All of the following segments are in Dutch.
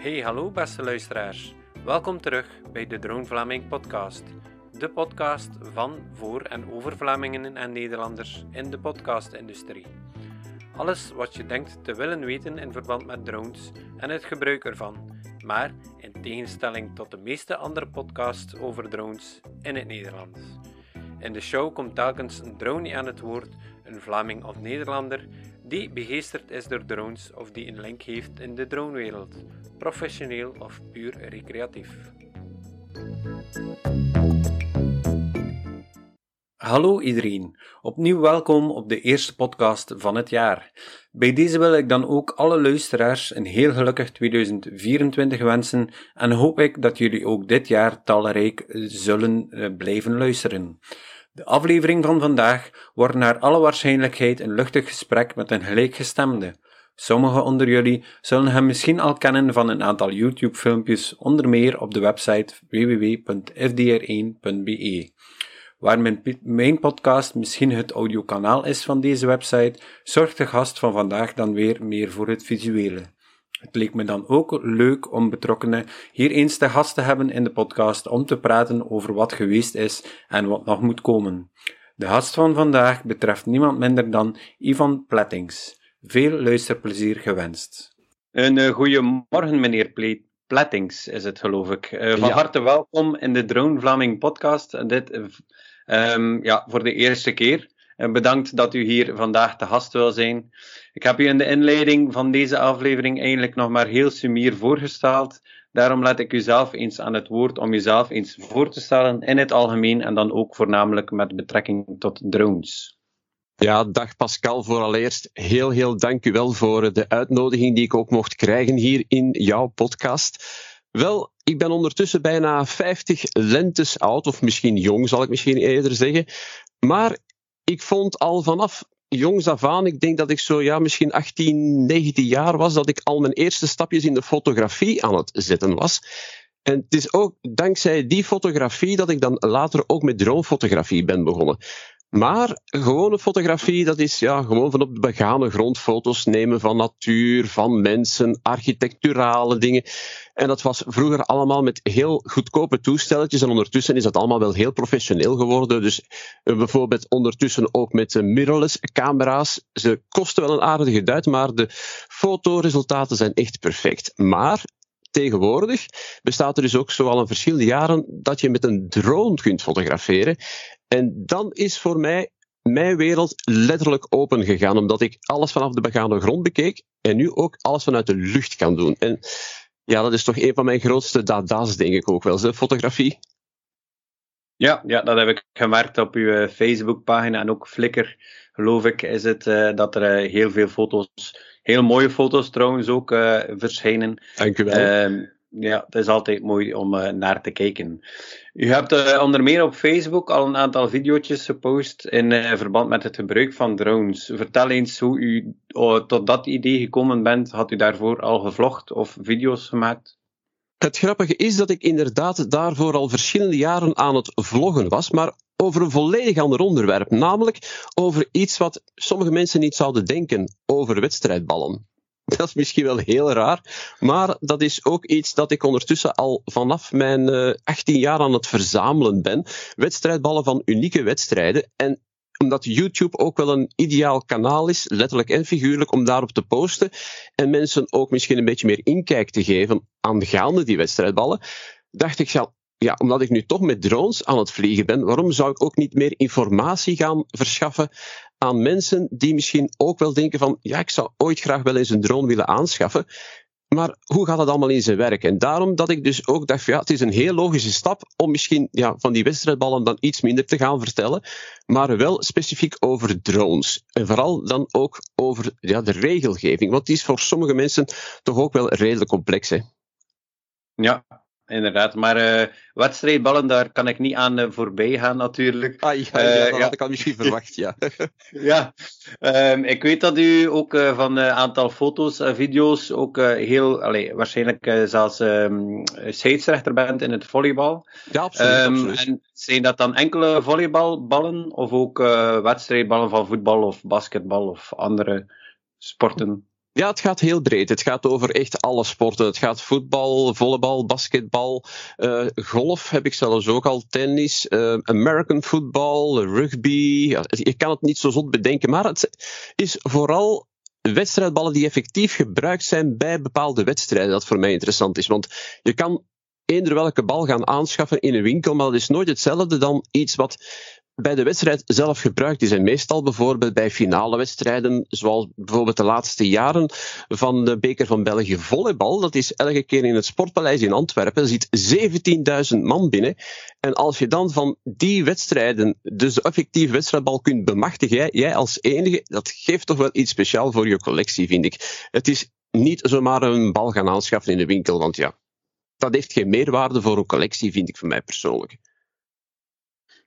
Hey, hallo beste luisteraars. Welkom terug bij de Drone Vlaming podcast. De podcast van, voor en over Vlamingen en Nederlanders in de podcastindustrie. Alles wat je denkt te willen weten in verband met drones en het gebruik ervan, maar in tegenstelling tot de meeste andere podcasts over drones in het Nederlands. In de show komt telkens een drone aan het woord, een Vlaming of Nederlander, die begeesterd is door drones of die een link heeft in de dronewereld, professioneel of puur recreatief. Hallo iedereen, opnieuw welkom op de eerste podcast van het jaar. Bij deze wil ik dan ook alle luisteraars een heel gelukkig 2024 wensen en hoop ik dat jullie ook dit jaar talrijk zullen eh, blijven luisteren. De aflevering van vandaag wordt naar alle waarschijnlijkheid een luchtig gesprek met een gelijkgestemde. Sommigen onder jullie zullen hem misschien al kennen van een aantal YouTube-filmpjes, onder meer op de website www.fdr1.be. Waar mijn, podcast misschien het audiokanaal is van deze website, zorgt de gast van vandaag dan weer meer voor het visuele. Het leek me dan ook leuk om betrokkenen hier eens te gast te hebben in de podcast om te praten over wat geweest is en wat nog moet komen. De gast van vandaag betreft niemand minder dan Ivan Plettings. Veel luisterplezier gewenst. Een uh, goede morgen, meneer Plettings, is het geloof ik. Uh, van harte welkom in de Drone Vlaming podcast. Dit um, ja, voor de eerste keer. En bedankt dat u hier vandaag te gast wil zijn. Ik heb u in de inleiding van deze aflevering eigenlijk nog maar heel sumier voorgesteld. Daarom laat ik u zelf eens aan het woord om uzelf eens voor te stellen in het algemeen en dan ook voornamelijk met betrekking tot drones. Ja, dag Pascal. Vooraleerst heel, heel dank u wel voor de uitnodiging die ik ook mocht krijgen hier in jouw podcast. Wel, ik ben ondertussen bijna 50 lentes oud, of misschien jong zal ik misschien eerder zeggen. Maar ik vond al vanaf jongs af aan, ik denk dat ik zo ja, misschien 18, 19 jaar was, dat ik al mijn eerste stapjes in de fotografie aan het zetten was. En het is ook dankzij die fotografie dat ik dan later ook met dronefotografie ben begonnen. Maar gewone fotografie, dat is ja, gewoon van op de begane grond foto's nemen van natuur, van mensen, architecturale dingen. En dat was vroeger allemaal met heel goedkope toestelletjes. En ondertussen is dat allemaal wel heel professioneel geworden. Dus eh, bijvoorbeeld ondertussen ook met mirrorless camera's. Ze kosten wel een aardige duit, maar de fotoresultaten zijn echt perfect. Maar tegenwoordig bestaat er dus ook zo al een verschillende jaren dat je met een drone kunt fotograferen. En dan is voor mij mijn wereld letterlijk open gegaan, omdat ik alles vanaf de begane grond bekeek en nu ook alles vanuit de lucht kan doen. En ja, dat is toch een van mijn grootste dada's, denk ik ook wel, zo, fotografie. Ja, ja, dat heb ik gemerkt op uw eh, Facebookpagina en ook Flickr, geloof ik, is het uh, dat er uh, heel veel foto's, heel mooie foto's trouwens ook uh, verschijnen. Dank u wel. Ehm, ja, het is altijd mooi om naar te kijken. U hebt onder meer op Facebook al een aantal video's gepost in verband met het gebruik van drones. Vertel eens hoe u tot dat idee gekomen bent. Had u daarvoor al gevlogd of video's gemaakt? Het grappige is dat ik inderdaad daarvoor al verschillende jaren aan het vloggen was, maar over een volledig ander onderwerp, namelijk over iets wat sommige mensen niet zouden denken, over wedstrijdballen. Dat is misschien wel heel raar, maar dat is ook iets dat ik ondertussen al vanaf mijn uh, eh, 18 jaar aan het verzamelen ben. Wedstrijdballen van unieke wedstrijden. En omdat YouTube ook wel een ideaal kanaal is, letterlijk en figuurlijk, om daarop te posten en mensen ook misschien een beetje meer inkijk te geven aangaande die wedstrijdballen, dacht ik, ja, ja, omdat ik nu toch met drones aan het vliegen ben, waarom zou ik ook niet meer informatie gaan verschaffen aan mensen die misschien ook wel denken van, ja, ik zou ooit graag wel eens een drone willen aanschaffen. Maar hoe gaat dat allemaal in zijn werk? En daarom dat ik dus ook dacht, ja, het is een heel logische stap om misschien ja, van die wedstrijdballen dan iets minder te gaan vertellen, maar wel specifiek over drones. En vooral dan ook over ja, de regelgeving, want die is voor sommige mensen toch ook wel redelijk complex. Hè? Ja, inderdaad. Maar uh, wedstrijdballen, daar kan ik niet aan uh, voorbij gaan natuurlijk. Ah, ja, ja, uh, dat ja. had ik al misschien verwacht, ja. ja, um, ik weet dat u ook van een aantal foto's en video's ook heel, allez, waarschijnlijk zelfs um, scheidsrechter bent in het volleybal. Ja, absoluut, um, absoluut. En zijn dat dan enkele volleybalballen of ook wedstrijdballen van voetbal of basketbal of andere sporten? Ja, het gaat heel breed. Het gaat over echt alle sporten. Het gaat voetbal, volleybal, basketbal, uh, golf heb ik zelfs ook al, tennis, uh, American football, rugby. Je kan het niet zo zot bedenken, maar het is vooral wedstrijdballen die effectief gebruikt zijn bij bepaalde wedstrijden. Dat voor mij interessant is. Want je kan eender welke bal gaan aanschaffen in een winkel, maar dat is nooit hetzelfde dan iets wat bij de wedstrijd zelf gebruikt is. En meestal bijvoorbeeld bij finale wedstrijden, zoals bijvoorbeeld de laatste jaren van de Beker van België volleybal. Dat is elke keer in het Sportpaleis in Antwerpen. Er zit 17.000 man binnen. En als je dan van die wedstrijden, dus de effectieve wedstrijdbal kunt bemachtigen, jij, als enige, dat geeft toch wel iets speciaals voor je collectie, vind ik. Het is niet zomaar een bal gaan aanschaffen in de winkel, want ja, dat heeft geen meerwaarde voor een collectie, vind ik voor mij persoonlijk.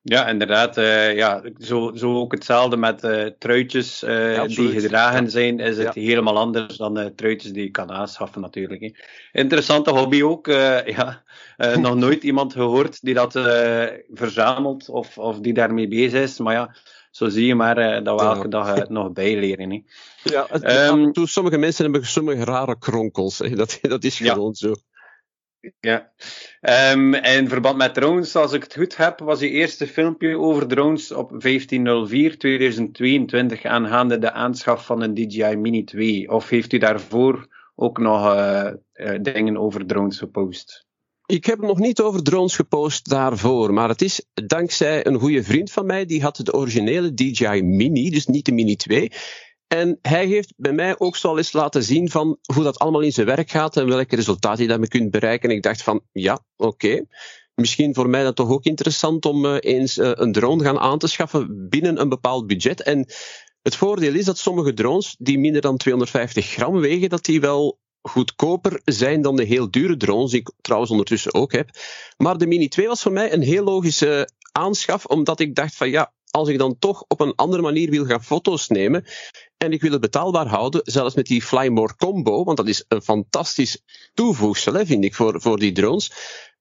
Ja, inderdaad. Uh, ja, zo, zo ook hetzelfde met uh, truitjes uh, die gedragen zijn. Is het helemaal anders dan truitjes die je kan aanschaffen natuurlijk. Hè. Interessante hobby ook. ja, nog nooit iemand gehoord die dat verzamelt of, of die daarmee bezig is. Maar ja, zo zie je maar dat we elke dag nog bijleren. Hè. Ja, het, um, sommige mensen hebben sommige rare kronkels. Hè. Dat, dat is gewoon zo. Ja. Um, in verband met drones, als ik het goed heb, was je eerste filmpje over drones op 15.04.2022 aangaande de aanschaf van een DJI Mini 2. Of heeft u daarvoor ook nog uh, uh, dingen over drones gepost? Ik heb nog niet over drones gepost daarvoor, maar het is dankzij een goede vriend van mij, die had de originele DJI Mini, dus niet de Mini 2. En hij heeft bij mij ook zo eens laten zien van hoe dat allemaal in zijn werk gaat en welke resultaten je daarmee kunt bereiken. En ik dacht van, ja, oké. Misschien voor mij dat toch ook interessant om uh, eens uh, een drone gaan aan te schaffen binnen een bepaald budget. En het voordeel is dat sommige drones die minder dan 250 gram wegen, dat die wel goedkoper zijn dan de heel dure drones, die ik trouwens ondertussen ook heb. Maar de Mini 2 was voor mij een heel logische aanschaf, omdat ik dacht van ja, als ik dan toch op een andere manier wil gaan foto's nemen en ik wil het betaalbaar houden, zelfs met die Flymore Combo, want dat is een fantastisch toevoegsel, hè, vind ik, voor, voor die drones,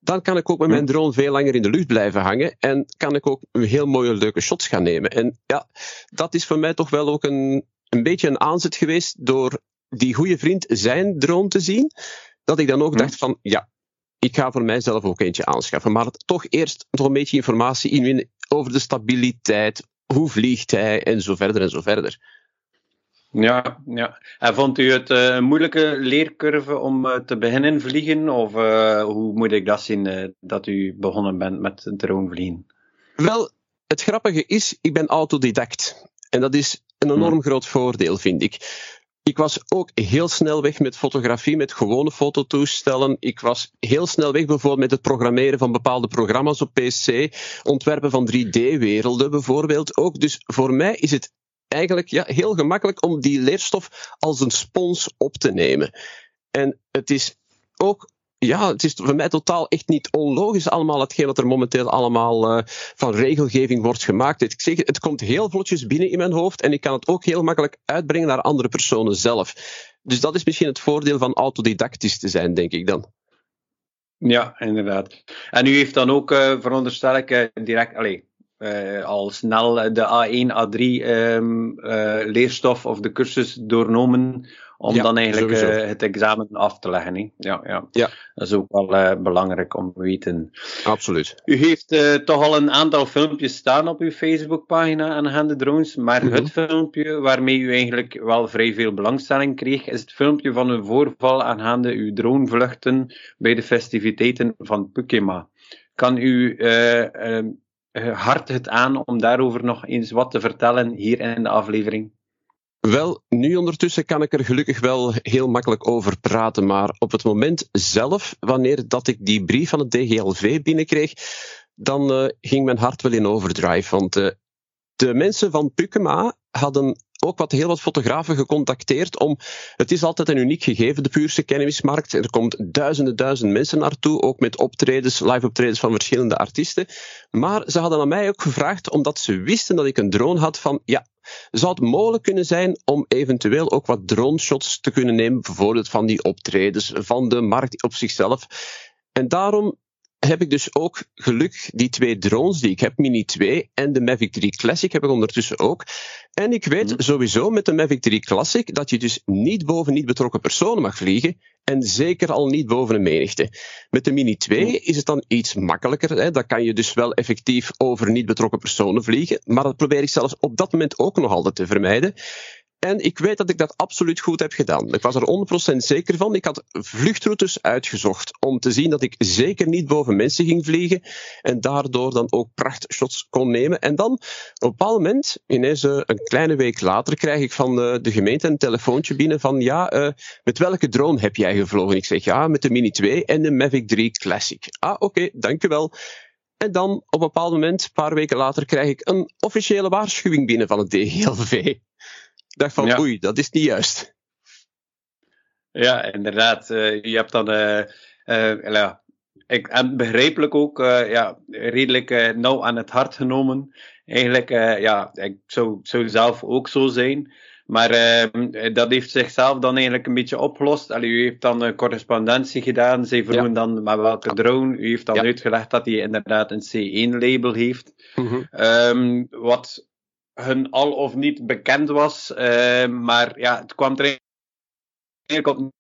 dan kan ik ook met mijn drone veel langer in de lucht blijven hangen en kan ik ook heel mooie, leuke shots gaan nemen. En ja, dat is voor mij toch wel ook een, een beetje een aanzet geweest door die goede vriend zijn drone te zien, dat ik dan ook dacht van, ja, ik ga voor mijzelf ook eentje aanschaffen. Maar toch eerst nog een beetje informatie inwinnen over de stabiliteit, hoe vliegt hij en zo verder en zo verder. Ja, ja. En vond u het uh, een moeilijke leercurve om uh, te beginnen vliegen? Of uh, hoe moet ik dat zien dat u begonnen bent met droomvliegen? Wel, het grappige is, ik ben autodidact. En dat is een enorm hmm. groot voordeel, vind ik. Ik was ook heel snel weg met fotografie, met gewone fototoestellen. Ik was heel snel weg bijvoorbeeld met het programmeren van bepaalde programma's op PC, ontwerpen van 3D-werelden bijvoorbeeld ook. Dus voor mij is het eigenlijk ja, heel gemakkelijk om die leerstof als een spons op te nemen. En het is ook ja, het is voor mij totaal echt niet onlogisch allemaal hetgeen wat er momenteel allemaal uh, van regelgeving wordt gemaakt. Ik zeg, het komt heel vlotjes binnen in mijn hoofd en ik kan het ook heel makkelijk uitbrengen naar andere personen zelf. Dus dat is misschien het voordeel van autodidactisch te zijn, denk ik dan. Ja, inderdaad. En u heeft dan ook, uh, veronderstel ik, uh, direct, allez, uh, al snel de A1, A3 um, leerstof of de cursus doornomen om dan eigenlijk uh, het examen af te leggen. Ja, ja, ja. Dat is ook wel belangrijk om te weten. Absoluut. U heeft toch al een aantal filmpjes staan op uw Facebookpagina aangaande drones, maar mm het filmpje waarmee u eigenlijk wel vrij veel belangstelling kreeg, is het filmpje van een voorval aangaande uw dronevluchten bij de festiviteiten van Pukema. Kan u hard het aan om daarover nog eens wat te vertellen hier in de aflevering? Wel, nu ondertussen kan ik er gelukkig wel heel makkelijk over praten, maar op het moment zelf, wanneer dat ik die brief van het DGLV binnenkreeg, dan uh, ging mijn hart wel in overdrive. Want uh, de mensen van Pukema hadden ook wat, heel wat fotografen gecontacteerd om. Het is altijd een uniek gegeven, de Puurse kennismarkt. Er komt duizenden, duizenden mensen naartoe, ook met optredens, live optredens van verschillende artiesten. Maar ze hadden aan mij ook gevraagd, omdat ze wisten dat ik een drone had, van ja, zou het mogelijk kunnen zijn om eventueel ook wat drone shots te kunnen nemen, bijvoorbeeld van die optredens, van de markt op zichzelf. En daarom heb ik dus ook geluk, die twee drones die ik heb, Mini 2 en de Mavic 3 Classic heb ik ondertussen ook. En ik weet Mhm. sowieso met de Mavic 3 Classic dat je dus niet boven niet betrokken personen mag vliegen. En zeker al niet boven een menigte. Met de Mini 2 Mhm. is het dan iets makkelijker. Hè. Dan kan je dus wel effectief over niet betrokken personen vliegen. Maar dat probeer ik zelfs op dat moment ook nog altijd te vermijden. En ik weet dat ik dat absoluut goed heb gedaan. Ik was er 100% zeker van. Ik had vluchtroutes uitgezocht om te zien dat ik zeker niet boven mensen ging vliegen. En daardoor dan ook prachtshots kon nemen. En dan, op een bepaald moment, ineens eh, een kleine week later, krijg ik van eh, de gemeente een telefoontje binnen van ja, eh, met welke drone heb jij gevlogen? Ik zeg ja, met de Mini 2 en de Mavic 3 Classic. Ah, oké, dankjewel. En dan, op een bepaald moment, een paar weken later, krijg ik een officiële waarschuwing binnen van het DGLV. Ik dacht van, Ja. oei, dat is niet juist. Ja, inderdaad. Eh, je hebt dan, eh, eh, ja, ik, en begrijpelijk ook, eh, ja, redelijk eh, nauw aan het hart genomen. Eigenlijk, eh, ja, ik zou, zou zelf ook zo zijn. Maar eh, dat heeft zichzelf dan eigenlijk een beetje opgelost. Allee, u heeft dan een correspondentie gedaan. Zij vroegen dan met welke drone. U heeft dan Ja. uitgelegd dat hij inderdaad een C1-label heeft. Mhm. Ehm, wat hun al of niet bekend was. ehm, maar ja, het kwam er eigenlijk op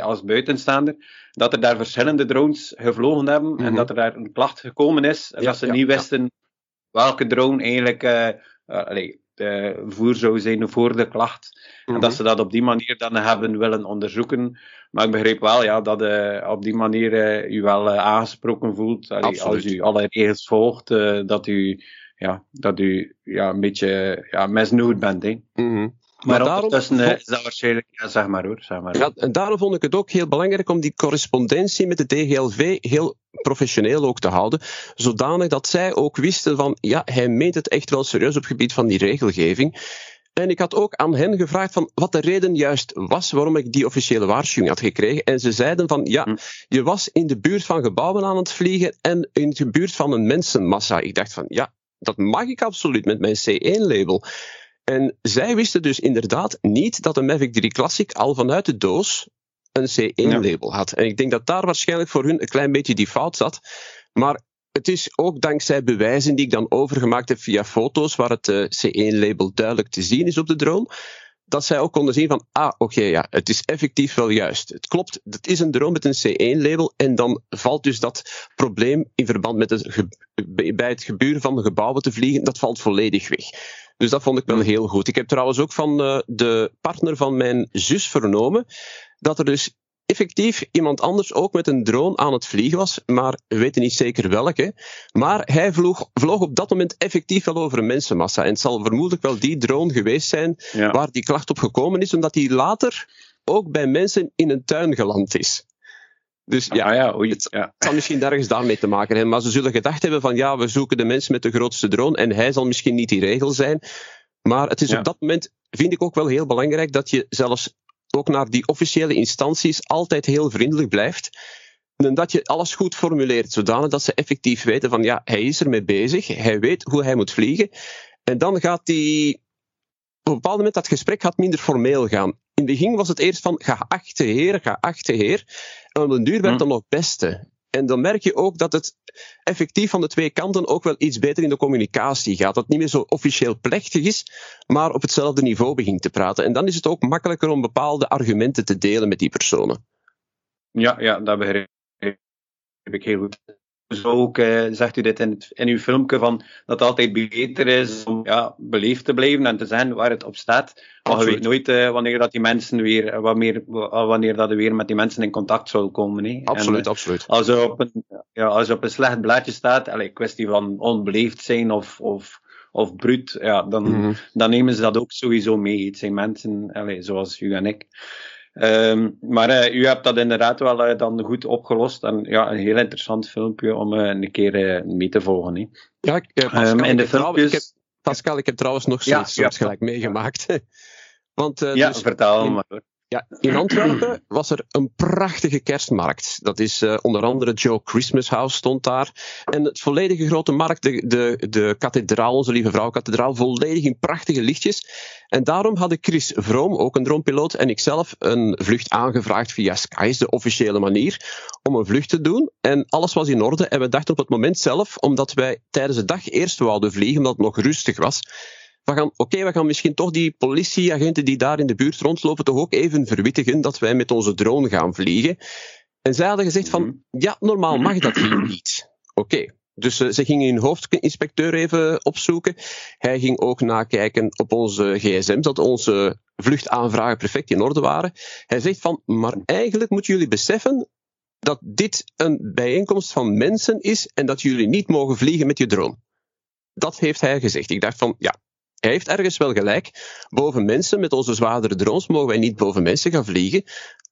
als buitenstaander dat er daar verschillende drones gevlogen hebben en Mhm. dat er daar een klacht gekomen is en Ja, dat ze ja, niet ja. wisten welke drone eigenlijk eh eh, allee, de voer zou zijn voor de klacht. En dat Mhm. ze dat op die manier dan hebben willen onderzoeken. Maar ik begreep wel ja, dat eh op die manier eh, u wel eh, aangesproken voelt. Allee, als u alle regels volgt, eh, dat u, ja, dat u ja, een beetje ja, misnoegd bent. Hè. Mhm. Maar, daarom ondertussen eh, is dat waarschijnlijk... Ja, zeg maar hoor, zeg maar. Ja, en daarom vond ik het ook heel belangrijk om die correspondentie met de DGLV heel professioneel ook te houden, zodanig dat zij ook wisten van, ja, hij meent het echt wel serieus op het gebied van die regelgeving. En ik had ook aan hen gevraagd van wat de reden juist was waarom ik die officiële waarschuwing had gekregen. En ze zeiden van, ja, Hm. je was in de buurt van gebouwen aan het vliegen en in de buurt van een mensenmassa. Ik dacht van, ja, dat mag ik absoluut met mijn C1-label. En zij wisten dus inderdaad niet dat de Mavic 3 Classic al vanuit de doos een C1-label had. En ik denk dat daar waarschijnlijk voor hun een klein beetje die fout zat. Maar het is ook dankzij bewijzen die ik dan overgemaakt heb via foto's, waar het eh, C1-label duidelijk te zien is op de drone, dat zij ook konden zien van, ah, oké, ja, het is effectief wel juist. Het klopt, het is een drone met een C1-label en dan valt dus dat probleem in verband met het bij het geburen van de gebouwen te vliegen, dat valt volledig weg. Dus dat vond ik wel heel goed. Ik heb trouwens ook van eh, de partner van mijn zus vernomen dat er dus effectief iemand anders ook met een drone aan het vliegen was, maar we weten niet zeker welke. Maar hij vloog, vloog op dat moment effectief wel over een mensenmassa. En het zal vermoedelijk wel die drone geweest zijn Ja. waar die klacht op gekomen is, omdat die later ook bij mensen in een tuin geland is. Dus ja, Ah, ja, oei. het- ja. het zal misschien ergens daarmee te maken hebben. Maar ze zullen gedacht hebben van ja, we zoeken de mensen met de grootste drone en hij zal misschien niet die regel zijn. Maar het is Ja. op dat moment, vind ik ook wel heel belangrijk, dat je zelfs ook naar die officiële instanties altijd heel vriendelijk blijft. En dat je alles goed formuleert, zodanig dat ze effectief weten van ja, hij is ermee bezig, hij weet hoe hij moet vliegen. En dan gaat die, op een bepaald moment, dat gesprek gaat minder formeel gaan. In het begin was het eerst van geachte heer, geachte heer. En op den duur werd Hm. dan nog beste. En dan merk je ook dat het effectief van de twee kanten ook wel iets beter in de communicatie gaat. Dat het niet meer zo officieel plechtig is, maar op hetzelfde niveau begint te praten. En dan is het ook makkelijker om bepaalde argumenten te delen met die personen. Ja, ja, dat begrijp ik heel goed. Zo ook eh, zegt u dit in, het, in uw filmpje van dat het altijd beter is om ja, beleefd te blijven en te zijn waar het op staat. Maar je weet nooit eh, wanneer dat die mensen weer, eh, wanneer, wanneer dat er weer met die mensen in contact zou komen. Hè. Absoluut, En, absoluut. als er op een, ja, als op een slecht blaadje staat, kwestie van onbeleefd zijn of, of, of bruut, ja, dan, Mhm. dan nemen ze dat ook sowieso mee. Het zijn mensen, allee, zoals u en ik. Ehm, maar eh, u hebt dat inderdaad wel eh, dan goed opgelost. En ja, een heel interessant filmpje om eh, een keer mee te volgen. Hè. Ja, ik, eh, Pascal, Ehm, in ik de heb ik heb, filmpjes. Pascal, ik heb trouwens nog zoiets ja. soortgelijk meegemaakt. Want Ja, dus, vertel in- maar. hoor. Ja, in Antwerpen was er een prachtige kerstmarkt. Dat is uh, onder andere Joe Christmas House stond daar. En het volledige grote markt, de, de, de kathedraal, onze Lieve Vrouw kathedraal, volledig in prachtige lichtjes. En daarom hadden Chris Vroom, ook een droompiloot, en ikzelf een vlucht aangevraagd via Skies, de officiële manier, om een vlucht te doen. En alles was in orde. En we dachten op het moment zelf, omdat wij tijdens de dag eerst wouden vliegen, omdat het nog rustig was, we gaan, oké, we gaan misschien toch die politieagenten die daar in de buurt rondlopen toch ook even verwittigen dat wij met onze drone gaan vliegen. En zij hadden gezegd van, mhm. ja, normaal mag dat hier niet. Oké. Dus uh, ze gingen hun hoofdinspecteur even opzoeken. Hij ging ook nakijken op onze gsm dat onze vluchtaanvragen perfect in orde waren. Hij zegt van, maar eigenlijk moeten jullie beseffen dat dit een bijeenkomst van mensen is en dat jullie niet mogen vliegen met je drone. Dat heeft hij gezegd. Ik dacht van, ja, hij heeft ergens wel gelijk. Boven mensen, met onze zwaardere drones, mogen wij niet boven mensen gaan vliegen.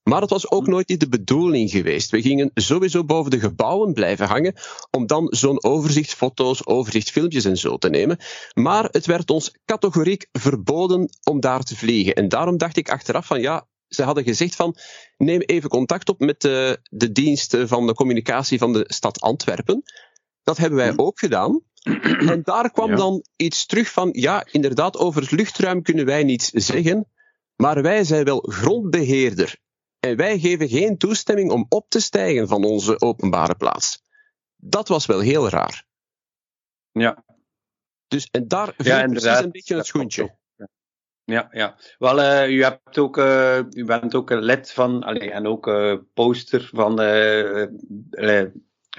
Maar het was ook nooit de bedoeling geweest. We gingen sowieso boven de gebouwen blijven hangen, om dan zo'n overzichtsfoto's, overzichtsfilmpjes en zo te nemen. Maar het werd ons categoriek verboden om daar te vliegen. En daarom dacht ik achteraf van ja, ze hadden gezegd van neem even contact op met de, de dienst van de communicatie van de stad Antwerpen. Dat hebben wij ook gedaan. En daar kwam dan iets terug van, ja, inderdaad, over het luchtruim kunnen wij niets zeggen, maar wij zijn wel grondbeheerder. En wij geven geen toestemming om op te stijgen van onze openbare plaats. Dat was wel heel raar. Ja. Dus, en daar viel ja, precies een beetje het schoentje. Ja, ja. Wel, uh, u, hebt ook, uh, u bent ook een lid van, allee, en ook uh, poster van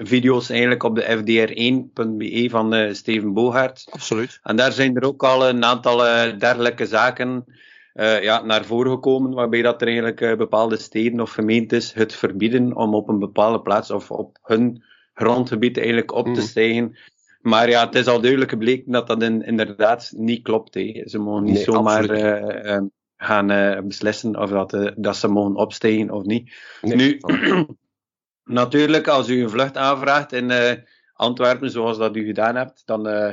video's eigenlijk op de fdr1.be van uh, Steven Bogaert. Absoluut. En daar zijn er ook al een aantal uh, dergelijke zaken uh, ja, naar voren gekomen, waarbij dat er eigenlijk bepaalde steden of gemeentes het verbieden om op een bepaalde plaats of op hun grondgebied eigenlijk op te mhm. stijgen. Maar ja, het is al duidelijk gebleken dat dat in, inderdaad niet klopt. Hè. Ze mogen niet zomaar gaan beslissen of dat, dat ze mogen opstijgen of niet. Nee. Nu, Natuurlijk, als u een vlucht aanvraagt in uh, Antwerpen, zoals dat u gedaan hebt, dan uh,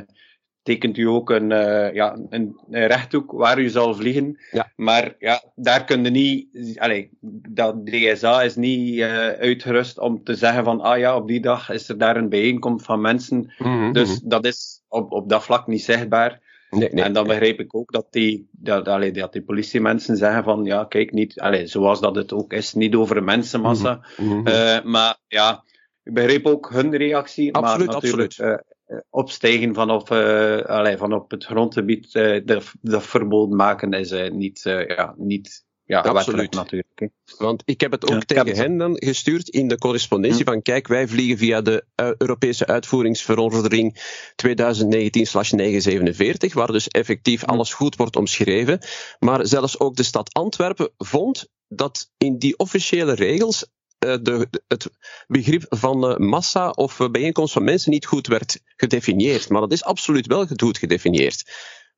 tekent u ook een, uh, ja, een, een, rechthoek waar u zal vliegen. Ja. Maar ja, daar kun je niet, allez, dat DSA is niet uitgerust om te zeggen van, ah ja, op die dag is er daar een bijeenkomst van mensen. Mm-hmm. Dus dat is op, op dat vlak niet zichtbaar. Nee, nee, en dan begrijp ik ook dat die, dat, allee, dat die politiemensen zeggen van, ja, kijk, niet, allee, zoals dat het ook is, niet over mensenmassa. Mm -hmm. uh, maar ja, ik begreep ook hun reactie. Absoluut, maar natuurlijk, absoluut. Uh, opstijgen van op, uh, allee, van op het grondgebied, de, de verboden maken is niet, ja, niet ja, absoluut. natuurlijk. Want ik heb het ook tegen hen dan gestuurd in de correspondentie van kijk, wij vliegen via de uh, Europese uitvoeringsverordening 2019-947, waar dus effectief alles goed wordt omschreven. Maar zelfs ook de stad Antwerpen vond dat in die officiële regels uh, de, het begrip van uh, massa of bijeenkomst van mensen niet goed werd gedefinieerd. Maar dat is absoluut wel goed gedefinieerd.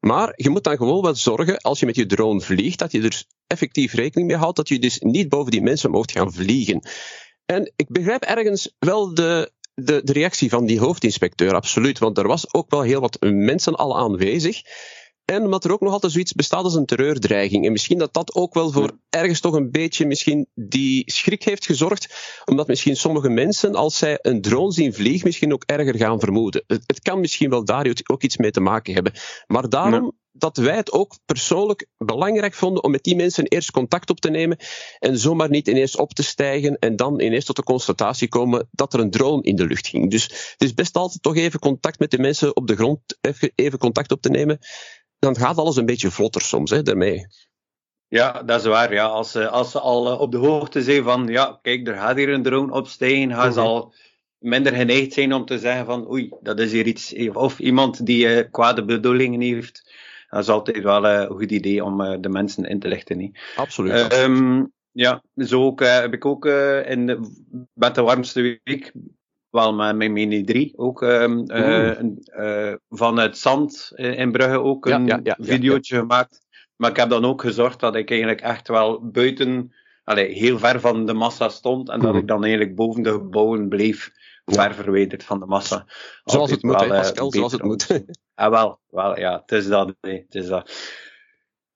Maar je moet dan gewoon wel zorgen, als je met je drone vliegt, dat je er effectief rekening mee houdt dat je dus niet boven die mensen mocht gaan vliegen. En ik begrijp ergens wel de, de, de reactie van die hoofdinspecteur, absoluut. Want er was ook wel heel wat mensen al aanwezig. En omdat er ook nog altijd zoiets bestaat als een terreurdreiging. En misschien dat dat ook wel voor ergens toch een beetje misschien die schrik heeft gezorgd. Omdat misschien sommige mensen, als zij een drone zien vliegen, misschien ook erger gaan vermoeden. Het, het kan misschien wel daar ook iets mee te maken hebben. Maar daarom dat wij het ook persoonlijk belangrijk vonden om met die mensen eerst contact op te nemen en zomaar niet ineens op te stijgen en dan ineens tot de constatatie komen dat er een drone in de lucht ging. Dus het is best altijd toch even contact met de mensen op de grond, even contact op te nemen dan gaat alles een beetje vlotter soms hè, daarmee. Ja, dat is waar. Ja. Als, ze, als ze al eh, op de hoogte zijn van, ja, kijk, er gaat hier een drone opstijgen, gaan ze mhm. al minder geneigd zijn om te zeggen van, oei, dat is hier iets, of iemand die uh, kwade bedoelingen heeft. Dat is altijd wel uh, een goed idee om uh, de mensen in te lichten. Niet? Absoluut. Um, ja, zo ook, heb ik ook in de, met de warmste week wel met mijn Mini 3 ook um, uh, uh, van het zand in Brugge ook een ja, ja, videootje gemaakt. Maar ik heb dan ook gezorgd dat ik eigenlijk echt wel buiten, allee, heel ver van de massa stond en dat mhm. ik dan eigenlijk boven de gebouwen bleef, ver verwijderd van de massa. Zoals het moet, wel, Pascal, zoals het moet. Ah, wel, wel, ja, het is dat. Het is dat.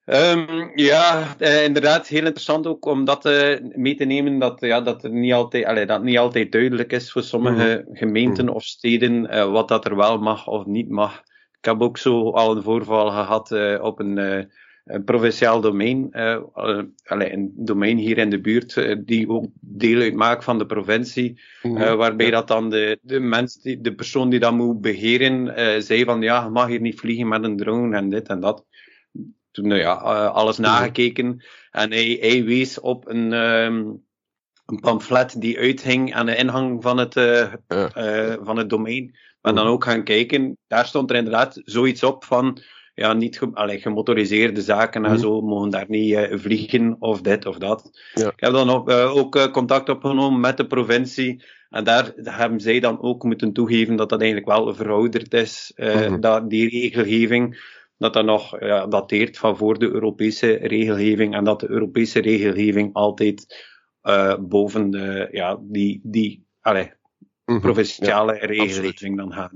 Um, ja, uh, inderdaad, heel interessant ook om dat uh, mee te nemen, dat, ja, dat, er niet altijd, allee, dat niet altijd duidelijk is voor sommige mm. gemeenten mm. of steden uh, wat dat er wel mag of niet mag. Ik heb ook zo al een voorval gehad op een een provinciaal domein, uh, een domein hier in de buurt, die ook deel uitmaakt van de provincie, mm waarbij dat dan de, de mens, die, de persoon die dat moet beheren, zei van ja, je mag hier niet vliegen met een drone en dit en dat toen ja, uh, alles nagekeken. En hij, hij wees op een, um, een pamflet die uithing aan de ingang van het, uh, uh, van het domein. Maar dan ook gaan kijken. Daar stond er inderdaad zoiets op van. Ja, niet ge allee, gemotoriseerde zaken en zo mogen daar niet vliegen of dit of dat. Ja. Ik heb dan ook, ook contact opgenomen met de provincie. En daar hebben zij dan ook moeten toegeven dat dat eigenlijk wel verouderd is, uh, dat, die regelgeving dat dat nog ja, dateert van voor de Europese regelgeving en dat de Europese regelgeving altijd uh, boven de, ja, die, die allez, mm provinciale ja, regelgeving dan gaat.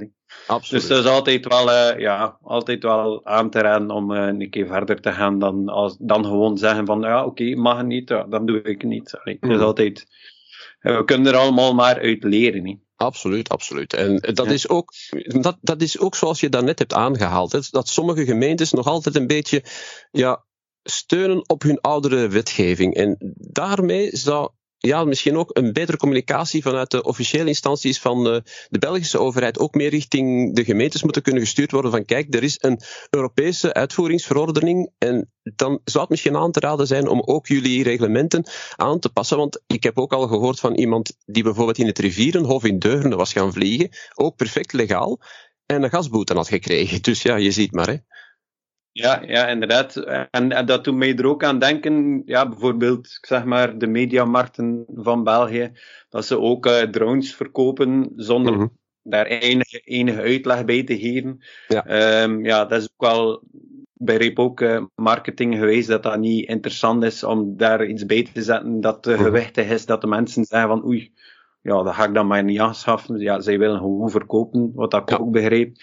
Absoluut. Dus dat is altijd wel, uh, ja, altijd wel aan te raden om uh, een keer verder te gaan dan, als, dan gewoon zeggen van ja, oké, okay, mag niet, ja, dan doe ik niet. Allee, mhm. altijd, we kunnen er allemaal maar uit leren. Absoluut, absoluut. En dat, is ook, dat, dat is ook zoals je daarnet hebt aangehaald. Hè, dat sommige gemeentes nog altijd een beetje ja, steunen op hun oudere wetgeving. En daarmee zou ja, misschien ook een betere communicatie vanuit de officiële instanties van de, de Belgische overheid ook meer richting de gemeentes moeten kunnen gestuurd worden van kijk, er is een Europese uitvoeringsverordening en dan zou het misschien aan te raden zijn om ook jullie reglementen aan te passen. Want ik heb ook al gehoord van iemand die bijvoorbeeld in het rivierenhof in Deurne was gaan vliegen, ook perfect legaal, en een gasboete had gekregen. Dus ja, je ziet maar hè. Ja, ja, inderdaad. En, en, dat doet mij er ook aan denken, ja, bijvoorbeeld, ik zeg maar, de mediamarkten van België, dat ze ook uh, drones verkopen zonder mm -hmm. daar enige, enige uitleg bij te geven. Ja, um, ja dat is ook wel bij Reep ook uh, marketing geweest, dat dat niet interessant is om daar iets bij te zetten dat uh, gewichtig is, dat de mensen zeggen van oei, ja, dat ga ik dan maar niet aanschaffen. Ja, zij willen gewoon verkopen, wat ik ja. ook begreep.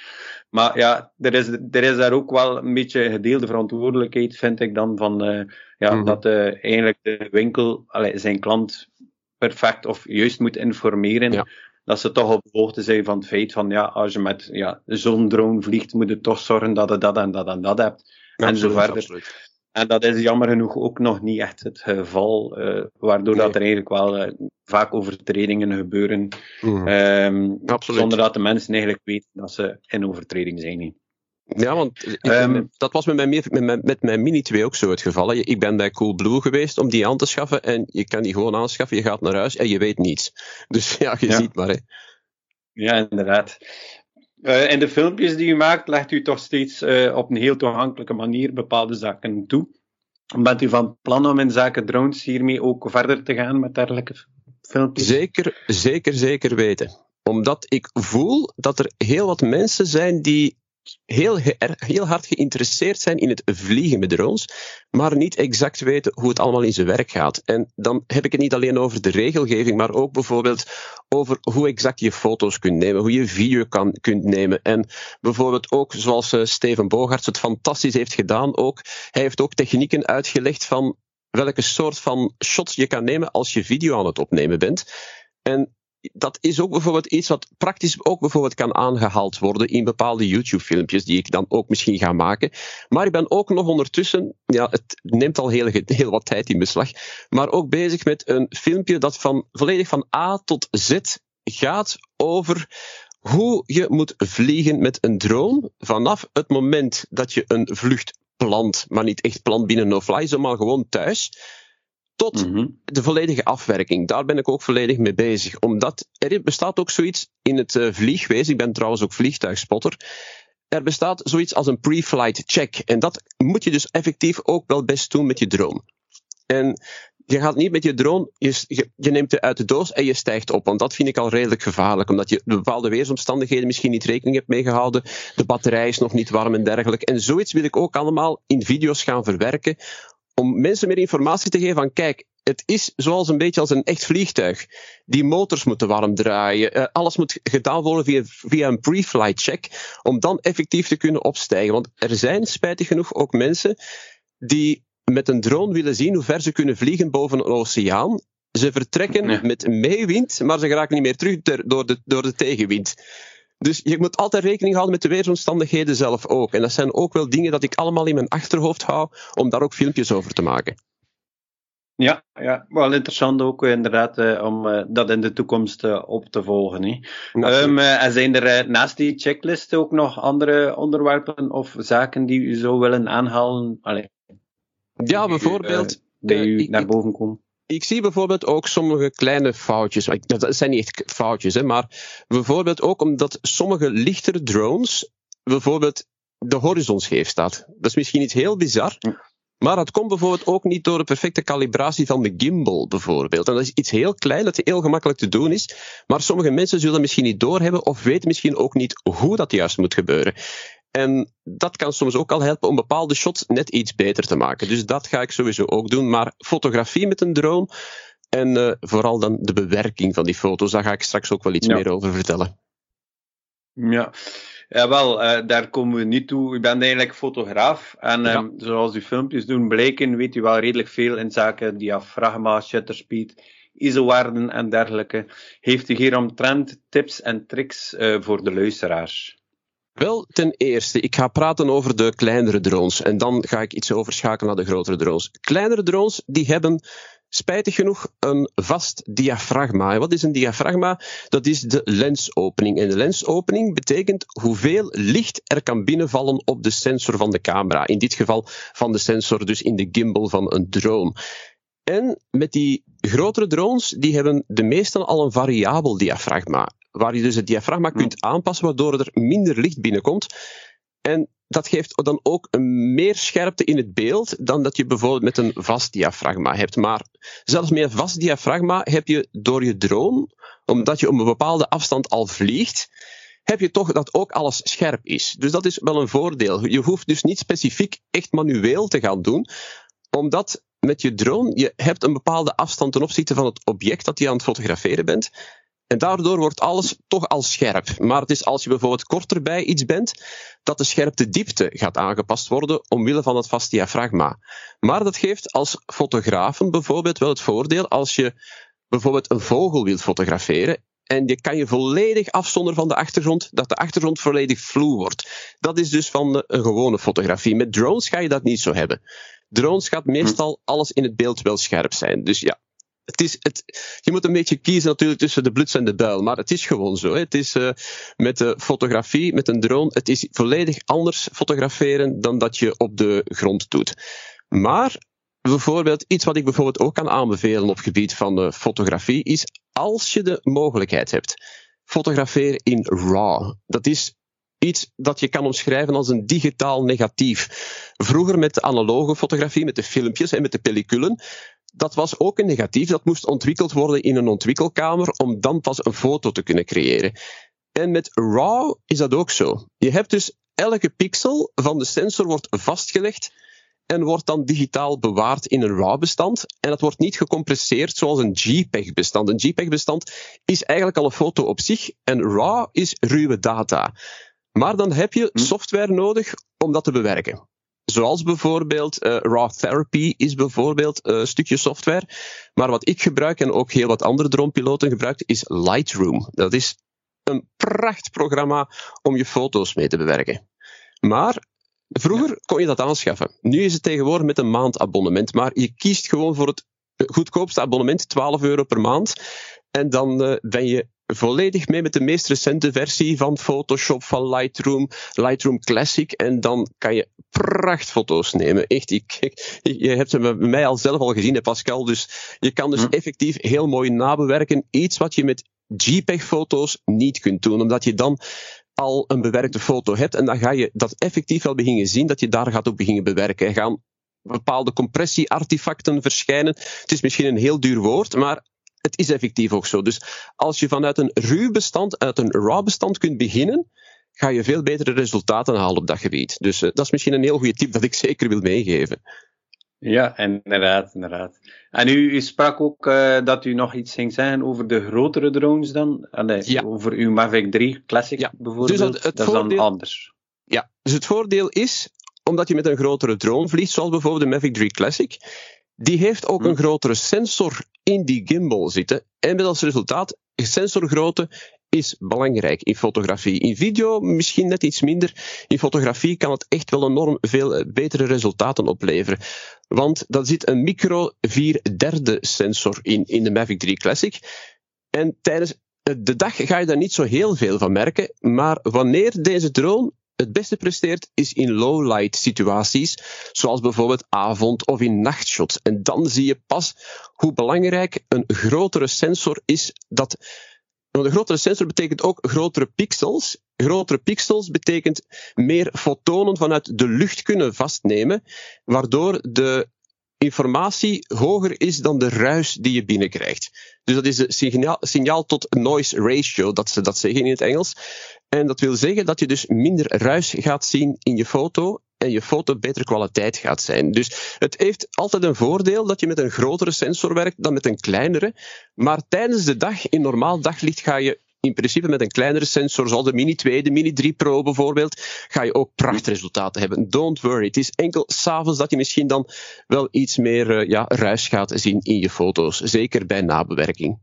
Maar ja, er is, er is daar ook wel een beetje gedeelde verantwoordelijkheid, vind ik dan, van uh, ja, mm -hmm. dat uh, eigenlijk de winkel allee, zijn klant perfect of juist moet informeren. Ja. Dat ze toch op de hoogte zijn van het feit van, ja, als je met ja, zo'n drone vliegt, moet je toch zorgen dat je dat en dat en dat hebt. Ja, en zo verder. Absoluut. En dat is jammer genoeg ook nog niet echt het geval, uh, waardoor nee. dat er eigenlijk wel uh, vaak overtredingen gebeuren, mm. um, zonder dat de mensen eigenlijk weten dat ze in overtreding zijn. Ja, want um, dat was met mijn, met met mijn Mini 2 ook zo het geval. Ik ben bij Coolblue geweest om die aan te schaffen en je kan die gewoon aanschaffen, je gaat naar huis en je weet niets. Dus ja, je ja. ziet maar. Hè. Ja, inderdaad. Uh, in de filmpjes die u maakt, legt u toch steeds uh, op een heel toegankelijke manier bepaalde zaken toe. Bent u van plan om in zaken drones hiermee ook verder te gaan met dergelijke filmpjes? Zeker, zeker, zeker weten. Omdat ik voel dat er heel wat mensen zijn die heel, heel hard geïnteresseerd zijn in het vliegen met drones, maar niet exact weten hoe het allemaal in zijn werk gaat. En dan heb ik het niet alleen over de regelgeving, maar ook bijvoorbeeld over hoe exact je foto's kunt nemen, hoe je video kan, kunt nemen. En bijvoorbeeld ook, zoals uh, Steven Bogarts het fantastisch heeft gedaan, ook, hij heeft ook technieken uitgelegd van welke soort van shots je kan nemen als je video aan het opnemen bent. En dat is ook bijvoorbeeld iets wat praktisch ook bijvoorbeeld kan aangehaald worden in bepaalde YouTube-filmpjes die ik dan ook misschien ga maken. Maar ik ben ook nog ondertussen, ja, het neemt al heel, heel wat tijd in beslag, maar ook bezig met een filmpje dat van, volledig van A tot Z gaat over hoe je moet vliegen met een drone vanaf het moment dat je een vlucht plant, maar niet echt plant binnen no-fly, zomaar gewoon thuis tot mm -hmm. de volledige afwerking. Daar ben ik ook volledig mee bezig. Omdat er bestaat ook zoiets in het uh, vliegwezen. Ik ben trouwens ook vliegtuigspotter. Er bestaat zoiets als een pre-flight check. En dat moet je dus effectief ook wel best doen met je drone. En je gaat niet met je drone, je, je, je, neemt het uit de doos en je stijgt op. Want dat vind ik al redelijk gevaarlijk. Omdat je bepaalde weersomstandigheden misschien niet rekening hebt meegehouden. De batterij is nog niet warm en dergelijke. En zoiets wil ik ook allemaal in video's gaan verwerken om mensen meer informatie te geven van kijk, het is zoals een beetje als een echt vliegtuig. Die motors moeten warm draaien. Uh, alles moet gedaan worden via, via een pre-flight check. Om dan effectief te kunnen opstijgen. Want er zijn spijtig genoeg ook mensen die met een drone willen zien hoe ver ze kunnen vliegen boven een oceaan. Ze vertrekken met meewind, maar ze geraken niet meer terug door de, door de tegenwind. Dus je moet altijd rekening houden met de weersomstandigheden zelf ook. En dat zijn ook wel dingen dat ik allemaal in mijn achterhoofd hou om daar ook filmpjes over te maken. Ja, ja, wel interessant ook eh, inderdaad uh, om uh, dat in de toekomst uh, op te volgen. Um, en zijn er naast die checklist ook nog andere onderwerpen of zaken die u zou willen aanhalen? Allee, ja, bijvoorbeeld. die u naar boven komen? Ik zie bijvoorbeeld ook sommige kleine foutjes. Dat zijn niet echt foutjes, hè, maar bijvoorbeeld ook omdat sommige lichtere drones bijvoorbeeld de horizon scheef staat. Dat is misschien iets heel bizar. Maar dat komt bijvoorbeeld ook niet door de perfecte calibratie van de gimbal, bijvoorbeeld. En dat is iets heel klein, dat heel gemakkelijk te doen is. Maar sommige mensen zullen dat misschien niet doorhebben of weten misschien ook niet hoe dat juist moet gebeuren. En dat kan soms ook al helpen om bepaalde shots net iets beter te maken. Dus dat ga ik sowieso ook doen. Maar fotografie met een drone en uh, vooral dan de bewerking van die foto's, daar ga ik straks ook wel iets meer over vertellen. Ja. Ja, wel, uh, daar komen we niet toe. U bent eigenlijk fotograaf en ja. um, zoals uw filmpjes doen blijken, weet u wel redelijk veel in zaken diafragma, shutter speed, ISO-waarden en dergelijke. Heeft u hier omtrent tips en tricks uh, voor de luisteraars? Wel, ten eerste, ik ga praten over de kleinere drones en dan ga ik iets overschakelen naar de grotere drones. Kleinere drones die hebben spijtig genoeg een vast diafragma. wat is een diafragma? Dat is de lensopening. En de lensopening betekent hoeveel licht er kan binnenvallen op de sensor van de camera. In dit geval van de sensor, dus in de gimbal van een drone. En met die grotere drones, die hebben de meeste al een variabel diafragma. Waar je dus het diafragma kunt aanpassen, waardoor er minder licht binnenkomt. En dat geeft dan ook een meer scherpte in het beeld dan dat je bijvoorbeeld met een vast diafragma hebt. Maar zelfs met een vast diafragma heb je door je drone, omdat je op een bepaalde afstand al vliegt, heb je toch dat ook alles scherp is. Dus dat is wel een voordeel. Je hoeft dus niet specifiek echt manueel te gaan doen, omdat met je drone, je hebt een bepaalde afstand ten opzichte van het object dat je aan het fotograferen bent. En daardoor wordt alles toch al scherp. Maar het is als je bijvoorbeeld korter bij iets bent, dat de scherpte diepte gaat aangepast worden omwille van het vast diafragma. Maar dat geeft als fotografen bijvoorbeeld wel het voordeel als je bijvoorbeeld een vogel wilt fotograferen en je kan je volledig afzonderen van de achtergrond, dat de achtergrond volledig vloe wordt. Dat is dus van een gewone fotografie. Met drones ga je dat niet zo hebben. Drones gaat meestal alles in het beeld wel scherp zijn. Dus ja, het is, het, je moet een beetje kiezen natuurlijk tussen de bluts en de buil, maar het is gewoon zo. Hè. Het is uh, met de fotografie, met een drone, het is volledig anders fotograferen dan dat je op de grond doet. Maar bijvoorbeeld, iets wat ik bijvoorbeeld ook kan aanbevelen op gebied van uh, fotografie, is als je de mogelijkheid hebt, fotografeer in RAW. Dat is iets dat je kan omschrijven als een digitaal negatief. Vroeger met de analoge fotografie, met de filmpjes en met de pelliculen, dat was ook een negatief. Dat moest ontwikkeld worden in een ontwikkelkamer om dan pas een foto te kunnen creëren. En met RAW is dat ook zo. Je hebt dus elke pixel van de sensor wordt vastgelegd en wordt dan digitaal bewaard in een RAW-bestand. En dat wordt niet gecompresseerd zoals een JPEG-bestand. Een JPEG-bestand is eigenlijk al een foto op zich en RAW is ruwe data. Maar dan heb je hm. software nodig om dat te bewerken. Zoals bijvoorbeeld uh, Raw Therapy is bijvoorbeeld een stukje software. Maar wat ik gebruik en ook heel wat andere dronepiloten gebruiken is Lightroom. Dat is een prachtprogramma om je foto's mee te bewerken. Maar vroeger kon je dat aanschaffen. Nu is het tegenwoordig met een maandabonnement. Maar je kiest gewoon voor het goedkoopste abonnement, 12 euro per maand. En dan uh, ben je volledig mee met de meest recente versie van Photoshop, van Lightroom, Lightroom Classic. En dan kan je prachtfoto's nemen. Echt, ik, je hebt ze bij mij al zelf al gezien, hè, Pascal. Dus je kan dus hm. effectief heel mooi nabewerken. Iets wat je met JPEG-foto's niet kunt doen, omdat je dan al een bewerkte foto hebt. En dan ga je dat effectief wel beginnen zien, dat je daar gaat op beginnen bewerken. Er gaan bepaalde compressieartefacten verschijnen. Het is misschien een heel duur woord, maar het is effectief ook zo. Dus als je vanuit een ruw bestand, uit een raw bestand kunt beginnen, ga je veel betere resultaten halen op dat gebied. Dus uh, dat is misschien een heel goede tip dat ik zeker wil meegeven. Ja, inderdaad, inderdaad. En u, u sprak ook uh, dat u nog iets ging zeggen over de grotere drones dan? Allee, ja. Over uw Mavic 3 Classic ja. bijvoorbeeld. Dus het, het dat voordeel, is dan anders. Ja, dus het voordeel is, omdat je met een grotere drone vliegt, zoals bijvoorbeeld de Mavic 3 Classic. Die heeft ook een hm. grotere sensor in die gimbal zitten. En met als resultaat, sensorgrootte is belangrijk in fotografie. In video misschien net iets minder. In fotografie kan het echt wel enorm veel eh, betere resultaten opleveren. Want daar zit een micro 4 derde sensor in, in de Mavic 3 Classic. En tijdens de dag ga je daar niet zo heel veel van merken. Maar wanneer deze drone het beste presteert, is in low-light situaties, zoals bijvoorbeeld avond- of in nachtshots. En dan zie je pas hoe belangrijk een grotere sensor is dat een grotere sensor betekent ook grotere pixels. Grotere pixels betekent meer fotonen vanuit de lucht kunnen vastnemen, waardoor de informatie hoger is dan de ruis die je binnenkrijgt. Dus dat is de signaal, signaal tot noise ratio, dat ze dat zeggen in het Engels. En dat wil zeggen dat je dus minder ruis gaat zien in je foto en je foto betere kwaliteit gaat zijn. Dus het heeft altijd een voordeel dat je met een grotere sensor werkt dan met een kleinere. Maar tijdens de dag, in normaal daglicht, ga je in principe met een kleinere sensor, zoals de Mini 2, de Mini 3 Pro bijvoorbeeld, ga je ook prachtresultaten hebben. Don't worry. Het is enkel s'avonds dat je misschien dan wel iets meer uh, ja, ruis gaat zien in je foto's. Zeker bij nabewerking.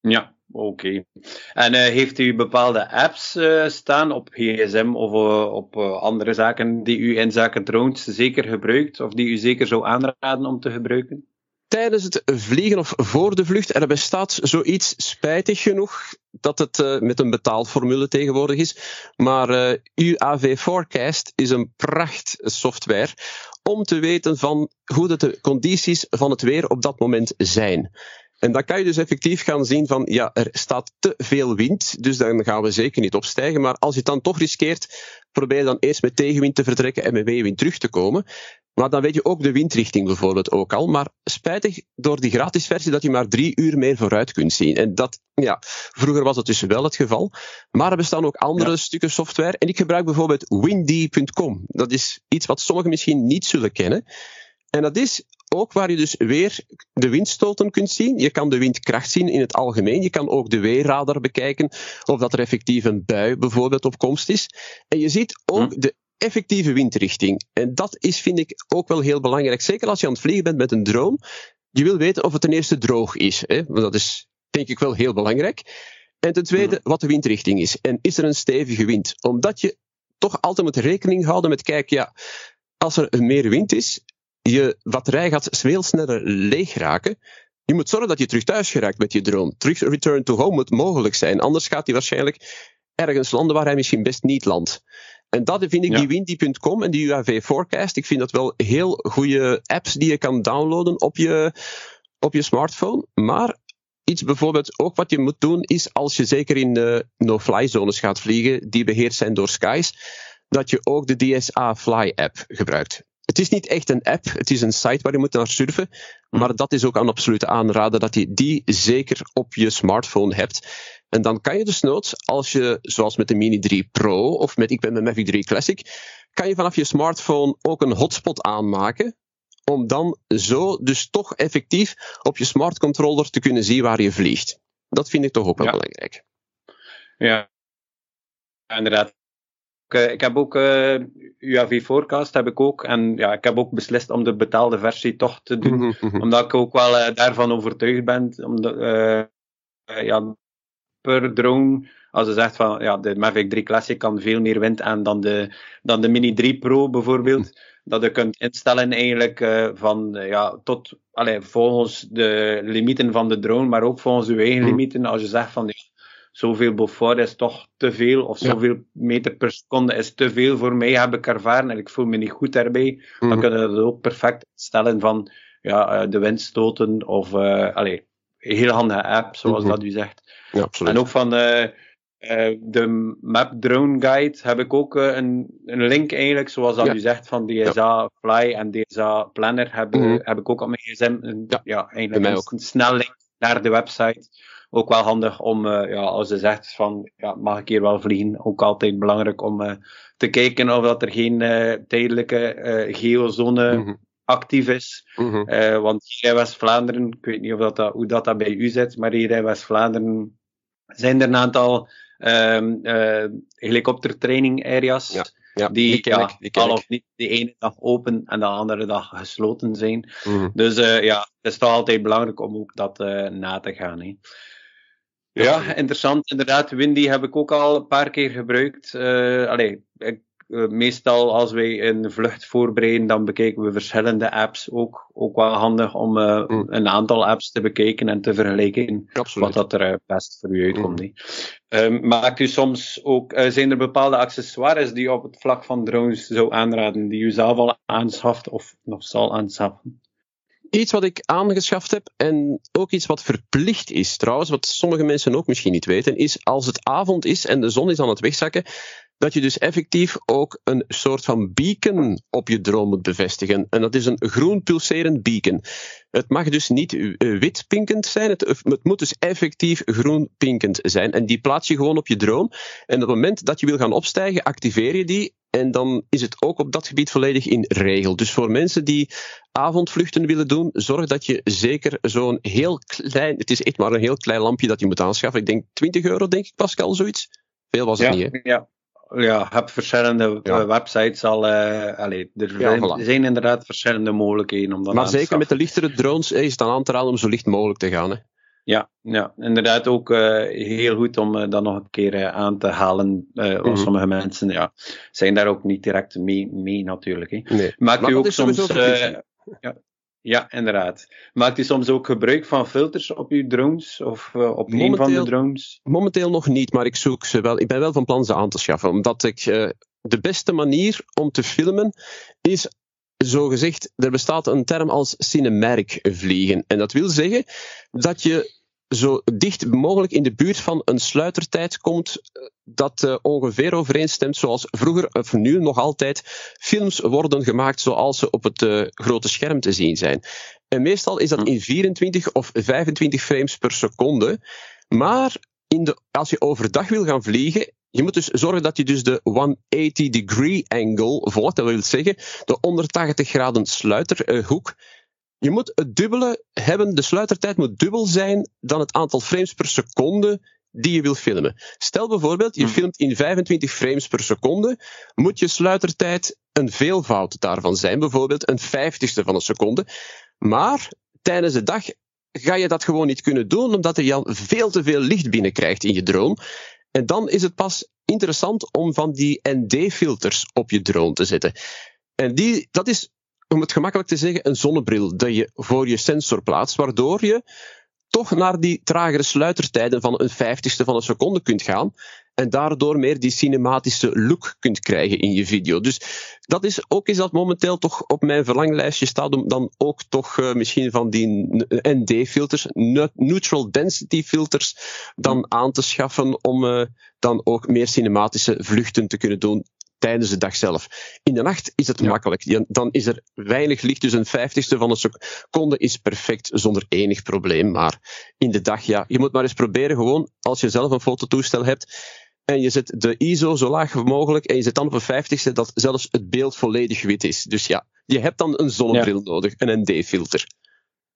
Ja, Oké. En uh, heeft u bepaalde apps uh, staan op gsm of op andere zaken die u in zaken drones zeker gebruikt, of die u zeker zou aanraden om te gebruiken? Tijdens het vliegen of voor de vlucht, er bestaat zoiets spijtig genoeg dat het met een betaalformule tegenwoordig is. Maar UAV Forecast is een pracht software om te weten van hoe de condities van het weer op dat moment zijn. En dan kan je dus effectief gaan zien van, ja, er staat te veel wind, dus dan gaan we zeker niet opstijgen. Maar als je het dan toch riskeert, probeer dan eerst met tegenwind te vertrekken en met meewind terug te komen. Maar dan weet je ook de windrichting bijvoorbeeld ook al. Maar spijtig door die gratis versie dat je maar drie uur meer vooruit kunt zien. En dat, ja, vroeger was dat dus wel het geval. Maar er bestaan ook andere stukken software. En ik gebruik bijvoorbeeld windy.com. Dat is iets wat sommigen misschien niet zullen kennen. En dat is ook waar je dus weer de windstoten kunt zien. Je kan de windkracht zien in het algemeen. Je kan ook de weerradar bekijken of dat er effectief een bui bijvoorbeeld op komst is. En je ziet ook hm. de effectieve windrichting. En dat is, vind ik, ook wel heel belangrijk. Zeker als je aan het vliegen bent met een drone. Je wil weten of het ten eerste droog is. Hè? Want dat is, denk ik, wel heel belangrijk. En ten tweede, hm. wat de windrichting is. En is er een stevige wind? Omdat je toch altijd moet rekening houden met, kijk, ja, als er meer wind is, je batterij gaat veel sneller leeg raken. Je moet zorgen dat je terug thuis geraakt met je drone. Terug return to home moet mogelijk zijn. Anders gaat hij waarschijnlijk ergens landen waar hij misschien best niet landt. En dat vind ik die windy.com en die UAV Forecast. Ik vind dat wel heel goede apps die je kan downloaden op je, op je smartphone. Maar iets bijvoorbeeld ook wat je moet doen is als je zeker in de no-fly zones gaat vliegen, die beheerd zijn door skies, dat je ook de DSA Fly app gebruikt. Het is niet echt een app, het is een site waar je moet naar surfen. Hm. Maar dat is ook een absolute aanrader dat je die zeker op je smartphone hebt. En dan kan je dus noods, als je, zoals met de Mini 3 Pro of met ik ben met Mavic 3 Classic, kan je vanaf je smartphone ook een hotspot aanmaken. Om dan zo dus toch effectief op je smart controller te kunnen zien waar je vliegt. Dat vind ik toch ook wel belangrijk. Ja, inderdaad. Eh, ik heb ook uh, eh, UAV Forecast heb ik ook. En ja, ik heb ook beslist om de betaalde versie toch te doen. Mhm, mhm. omdat ik ook wel uh, daarvan overtuigd ben. Omdat, ja, per drone, als je zegt van ja, de Mavic 3 Classic kan veel meer wind aan dan de, dan de Mini 3 Pro bijvoorbeeld. Mhm. Dat je kunt instellen eigenlijk van ja, tot allee, volgens de limieten van de drone, maar ook volgens uw eigen limieten. Als je zegt van ja, zoveel Beaufort is toch te veel, of zoveel meter per seconde is te veel voor mij, heb ik ervaren, en ik voel me niet goed daarbij, dan mhm. kunnen we dat ook perfect stellen van ja, uh, de windstoten, of uh, allee, een heel handige app, zoals mhm. dat u zegt. Ja, absoluut. En ook van uh, de Map Drone Guide heb ik ook een, een link eigenlijk, zoals dat u zegt, van DSA Fly en DSA Planner heb, mm heb ik ook op mijn gsm. Een, ja, ja eigenlijk een, een snel link naar de website ook wel handig om, uh, ja, als je zegt van, ja, mag ik hier wel vliegen? Ook altijd belangrijk om uh, te kijken of dat er geen uh, tijdelijke geozone mm -hmm. Actief is. Mm -hmm. want hier in West-Vlaanderen, ik weet niet of dat, dat, hoe dat, dat bij u zit, maar hier in West-Vlaanderen zijn er een aantal um, helikoptertraining areas. Ja. Ja, die, die ja, ik, al of niet de ene dag open en de andere dag gesloten zijn. Mhm. Dus eh, ja, het is toch altijd belangrijk om ook dat eh, na te gaan. Hè. Ja, interessant. Inderdaad, Windy heb ik ook al een paar keer gebruikt. Eh allee, ik, eh, meestal als wij een vlucht voorbereiden, dan bekijken we verschillende apps. Ook, ook wel handig om eh, Mm. een aantal apps te bekijken en te vergelijken Absoluut. wat dat er eh, best voor u uitkomt. hè. Ehm, maakt u soms ook, eh, zijn er bepaalde accessoires die u op het vlak van drones zou aanraden, die u zelf al aanschaft of nog zal aanschaffen? Iets wat ik aangeschaft heb en ook iets wat verplicht is trouwens, wat sommige mensen ook misschien niet weten, is als het avond is en de zon is aan het wegzakken, dat je dus effectief ook een soort van beacon op je drone moet bevestigen. En dat is een groen pulserend beacon. Het mag dus niet eh, wit pinkend zijn, het, het moet dus effectief groen pinkend zijn. En die plaats je gewoon op je drone. En op het moment dat je wil gaan opstijgen, activeer je die. En dan is het ook op dat gebied volledig in regel. Dus voor mensen die avondvluchten willen doen, zorg dat je zeker zo'n heel klein, het is echt maar een heel klein lampje dat je moet aanschaffen. Ik denk 20 euro, denk ik, Pascal, zoiets. Veel was het ja, niet, hè? ja. Ja, heb verschillende Ja. eh, websites al. allee, er Ja, zijn, voilà. er zijn inderdaad verschillende mogelijkheden om dat Maar aan te zeker met de lichtere drones is het dan aan te raden om zo licht mogelijk te gaan. Hè? Ja, ja, inderdaad ook eh, heel goed om eh, dat nog een keer aan te halen. Mhm. sommige mensen ja, zijn daar ook niet direct mee, mee natuurlijk. Hè. Nee. U dat ook soms. ja, ja, inderdaad. Maakt u soms ook gebruik van filters op uw drones of eh, op een van Momenteel- de drones? Momenteel nog niet, maar ik zoek ze wel. Ik ben wel van plan ze aan te schaffen. Omdat ik eh, de beste manier om te filmen is, zo gezegd, er bestaat een term als cinematic vliegen. En dat wil zeggen dat je zo dicht mogelijk in de buurt van een sluitertijd komt eh, dat eh, ongeveer overeenstemt zoals vroeger, of nu nog altijd, films worden gemaakt zoals ze op het eh, grote scherm te zien zijn. En meestal is dat in 24 of 25 frames per seconde. Maar in de, als je overdag wil gaan vliegen, je moet dus zorgen dat je dus de 180 degree angle volgt. Dat wil zeggen, de 180 graden sluiterhoek. Je moet het dubbele hebben, de sluitertijd moet dubbel zijn dan het aantal frames per seconde die je wil filmen. Stel bijvoorbeeld, je Hmm. filmt in 25 frames per seconde, moet je sluitertijd een veelvoud daarvan zijn, bijvoorbeeld een vijftigste van een seconde. Maar tijdens de dag ga je dat gewoon niet kunnen doen, omdat je al veel te veel licht binnenkrijgt in je drone. En dan is het pas interessant om van die ND-filters op je drone te zetten. En die, dat is, om het gemakkelijk te zeggen, een zonnebril dat je voor je sensor plaatst, waardoor je toch naar die tragere sluitertijden van een vijftigste van een seconde kunt gaan. En daardoor meer die cinematische look kunt krijgen in je video. Dus dat is ook is dat momenteel toch op mijn verlanglijstje staat om dan ook toch uh, misschien van die ND-filters, neutral density filters, dan aan te schaffen om uh, dan ook meer cinematische vluchten te kunnen doen tijdens de dag zelf. In de nacht is het ja. makkelijk. Dan is er weinig licht, dus een vijftigste van een seconde is perfect zonder enig probleem. Maar in de dag, ja, je moet maar eens proberen gewoon, als je zelf een fototoestel hebt, en je zet de ISO zo laag mogelijk en je zet dan op een vijftigste dat zelfs het beeld volledig wit is. Dus ja, je hebt dan een zonnebril ja. nodig, een ND-filter.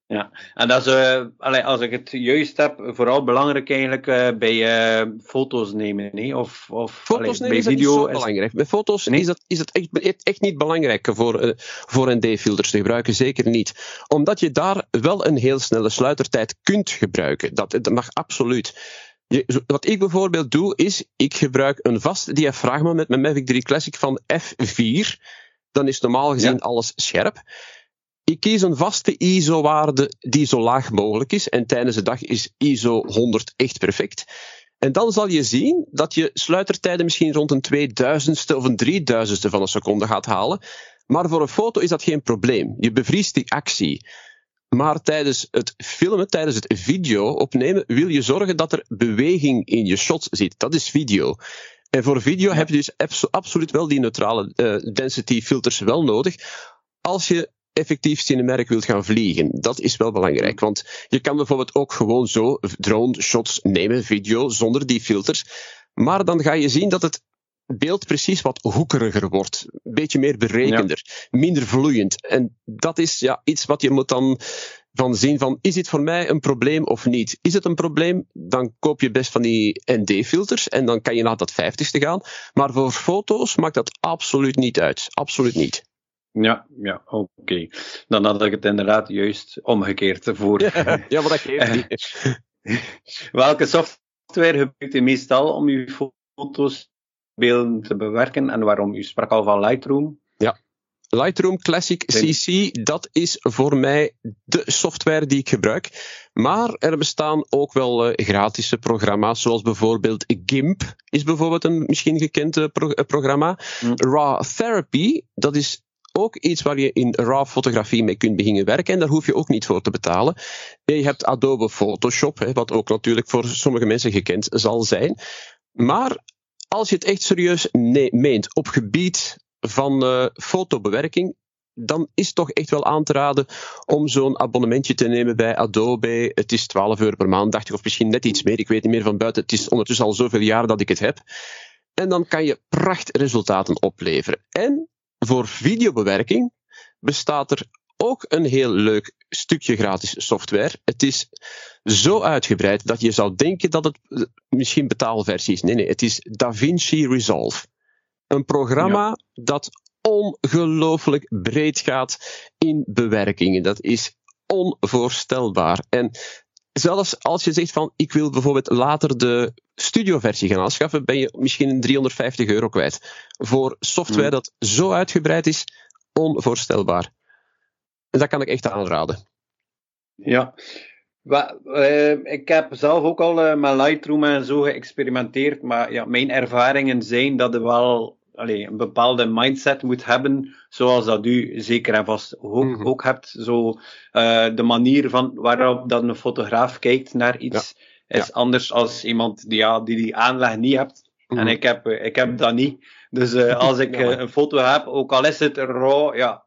Ja, en dat is, uh, allee, als ik het juist heb, vooral belangrijk eigenlijk uh, bij uh, foto's nemen, nee? Of, of foto's allee, nemen bij is video. belangrijk. Bij foto's nee? is dat, is dat echt, echt niet belangrijk voor, voor ND-filters te gebruiken, zeker niet. Omdat je daar wel een heel snelle sluitertijd kunt gebruiken. Dat, dat mag absoluut. Je, wat ik bijvoorbeeld doe, is ik gebruik een vast diafragma met mijn Mavic 3 Classic van F4. Dan is normaal gezien ja. alles scherp. Ik kies een vaste ISO-waarde die zo laag mogelijk is. En tijdens de dag is ISO 100 echt perfect. En dan zal je zien dat je sluitertijden misschien rond een 2000ste of een 3000ste van een seconde gaat halen. Maar voor een foto is dat geen probleem. Je bevriest die actie. Maar tijdens het filmen, tijdens het video opnemen, wil je zorgen dat er beweging in je shot zit. Dat is video. En voor video heb je dus abso absoluut wel die neutrale uh, density filters wel nodig. Als je effectief cinematic wilt gaan vliegen. Dat is wel belangrijk. Want je kan bijvoorbeeld ook gewoon zo drone shots nemen, video, zonder die filters. Maar dan ga je zien dat het beeld precies wat hoekeriger wordt. Een beetje meer berekender. Ja. Minder vloeiend. En dat is ja, iets wat je moet dan van zien van, is dit voor mij een probleem of niet? Is het een probleem, dan koop je best van die ND-filters en dan kan je naar dat 50ste gaan. Maar voor foto's maakt dat absoluut niet uit. Absoluut niet. Ja, ja oké. Dan had ik het inderdaad juist omgekeerd voor. ja, maar dat geeft niet. Welke software gebruikt u meestal om uw foto's, beelden te bewerken en waarom? U sprak al van Lightroom. Ja, Lightroom Classic CC, dat is voor mij de software die ik gebruik. Maar er bestaan ook wel uh, gratis programma's, zoals bijvoorbeeld GIMP, is bijvoorbeeld een misschien gekend uh, programma. Mm. Raw Therapy, dat is ook iets waar je in RAW fotografie mee kunt beginnen werken en daar hoef je ook niet voor te betalen. je hebt Adobe Photoshop, wat ook natuurlijk voor sommige mensen gekend zal zijn. Maar als je het echt serieus meent op gebied van uh, fotobewerking, dan is het toch echt wel aan te raden om zo'n abonnementje te nemen bij Adobe. Het is 12 euro per maand, dacht ik, of misschien net iets meer. Ik weet niet meer van buiten. Het is ondertussen al zoveel jaar dat ik het heb. En dan kan je prachtresultaten opleveren. En voor videobewerking bestaat er ook een heel leuk stukje gratis software. Het is zo uitgebreid dat je zou denken dat het eh, misschien betaalversie is. Nee, nee, het is DaVinci Resolve. Een programma dat ongelooflijk breed gaat in bewerkingen. Dat is onvoorstelbaar. En zelfs als je zegt van ik wil bijvoorbeeld later de studioversie gaan aanschaffen, ben je misschien 350 euro kwijt. Voor software hmm. dat zo uitgebreid is, onvoorstelbaar. En dat kan ik echt aanraden. Ja, uh, ik heb zelf ook al uh, met Lightroom en zo geëxperimenteerd, maar ja, mijn ervaringen zijn dat er wel allee, een bepaalde mindset moet hebben, zoals dat u zeker en vast ook, mhm. ook hebt. Zo, uh, de manier van waarop dat een fotograaf kijkt naar iets, is anders als iemand die, ja, die die aanleg niet hebt. En mhm. ik heb, ik heb dat niet. Dus als ik een foto heb, ook al is het raw, ja,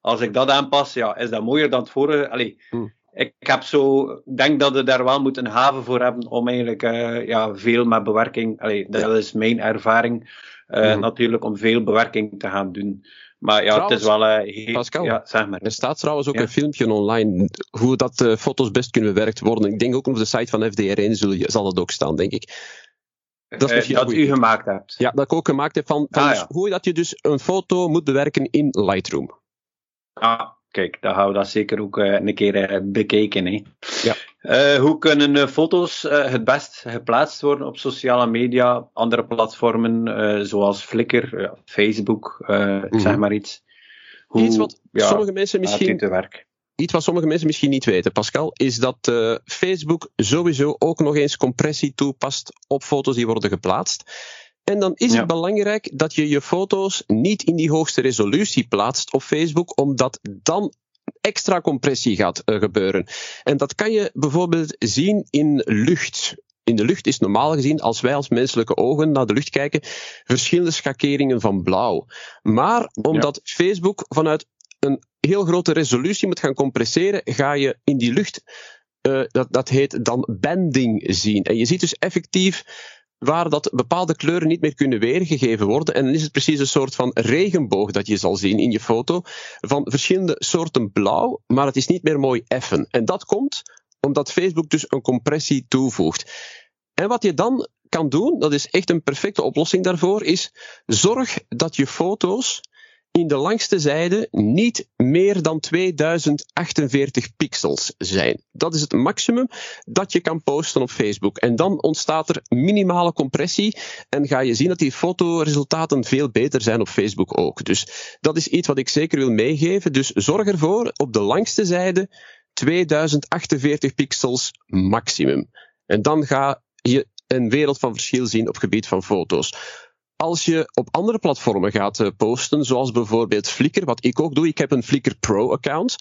als ik dat aanpas, ja, is dat mooier dan het vorige. Allee, mhm ik heb zo, denk dat we daar wel moeten haven voor hebben om eigenlijk uh, ja, veel met bewerking, allee, dat is mijn ervaring, uh, mm. natuurlijk om veel bewerking te gaan doen. Maar ja, trouwens, het is wel uh, heel, Pascal, ja, zeg maar. Er staat trouwens ook ja. een filmpje online hoe dat foto's best kunnen bewerkt worden. Ik denk ook op de site van FDR1 zul je, zal het ook staan, denk ik. Dat, is dat u gemaakt hebt. Ja, dat ik ook gemaakt heb van, van ah, ja. hoe dat je dus een foto moet bewerken in Lightroom. Ah, Kijk, dan gaan we dat zeker ook uh, een keer uh, bekijken. Hè. Ja. Uh, hoe kunnen foto's het best geplaatst worden op sociale media, andere platformen zoals Flickr, Facebook, mm -hmm. zeg maar iets? Hoe, iets wat ja, sommige mensen misschien. Iets wat sommige mensen misschien niet weten, Pascal, is dat Facebook sowieso ook nog eens compressie toepast op foto's die worden geplaatst. En dan is het belangrijk dat je je foto's niet in die hoogste resolutie plaatst op Facebook, omdat dan extra compressie gaat uh, gebeuren. En dat kan je bijvoorbeeld zien in lucht. In de lucht is normaal gezien, als wij als menselijke ogen naar de lucht kijken, verschillende schakeringen van blauw. Maar omdat ja. Facebook vanuit een heel grote resolutie moet gaan compresseren, ga je in die lucht, uh, dat, dat heet dan bending zien. En je ziet dus effectief waar dat bepaalde kleuren niet meer kunnen weergegeven worden. En dan is het precies een soort van regenboog dat je zal zien in je foto van verschillende soorten blauw, maar het is niet meer mooi effen. En dat komt omdat Facebook dus een compressie toevoegt. En wat je dan kan doen, dat is echt een perfecte oplossing daarvoor, is zorg dat je foto's in de langste zijde niet meer dan 2048 pixels zijn. Dat is het maximum dat je kan posten op Facebook. En dan ontstaat er minimale compressie en ga je zien dat die fotoresultaten veel beter zijn op Facebook ook. Dus dat is iets wat ik zeker wil meegeven. Dus zorg ervoor op de langste zijde 2048 pixels maximum. En dan ga je een wereld van verschil zien op gebied van foto's. Als je op andere platformen gaat eh, posten, zoals bijvoorbeeld Flickr, wat ik ook doe, ik heb een Flickr Pro-account,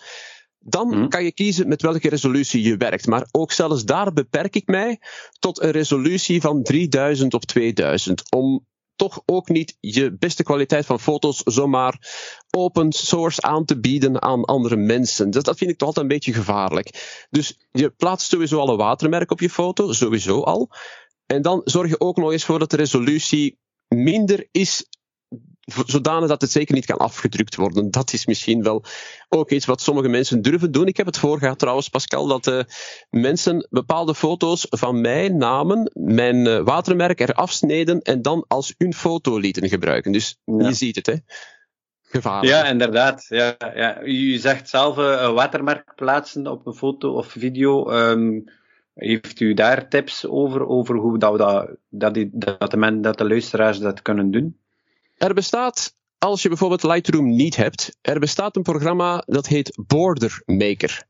dan hmm. kan je kiezen met welke resolutie je werkt. Maar ook zelfs daar beperk ik mij tot een resolutie van 3000 op 2000. Om toch ook niet je beste kwaliteit van foto's zomaar open source aan te bieden aan andere mensen. Dus dat vind ik toch altijd een beetje gevaarlijk. Dus je plaatst sowieso al een watermerk op je foto, sowieso al. En dan zorg je ook nog eens voor dat de resolutie minder is zodanig dat het zeker niet kan afgedrukt worden. Dat is misschien wel ook iets wat sommige mensen durven doen. Ik heb het voorgehad trouwens, Pascal, dat uh, mensen bepaalde foto's van mij namen, mijn uh, watermerk eraf sneden en dan als hun foto lieten gebruiken. Dus ja. je ziet het, hè. Gevaarlijk. Ja, inderdaad. Ja, ja. U zegt zelf uh, een watermerk plaatsen op een foto of video. Um, heeft u daar tips over, over hoe dat, we dat, dat, die, dat, de men, dat de luisteraars dat kunnen doen? Er bestaat, als je bijvoorbeeld Lightroom niet hebt, er bestaat een programma dat heet Border Maker.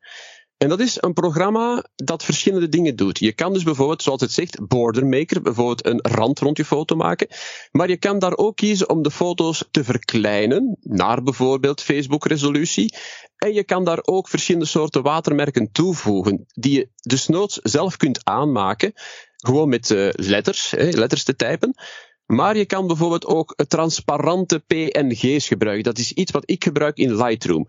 En dat is een programma dat verschillende dingen doet. Je kan dus bijvoorbeeld, zoals het zegt, border maker, bijvoorbeeld een rand rond je foto maken. Maar je kan daar ook kiezen om de foto's te verkleinen, naar bijvoorbeeld Facebook-resolutie. En je kan daar ook verschillende soorten watermerken toevoegen, die je dus noods zelf kunt aanmaken, gewoon met uh, letters, letters te typen. Maar je kan bijvoorbeeld ook transparante PNG's gebruiken. Dat is iets wat ik gebruik in Lightroom.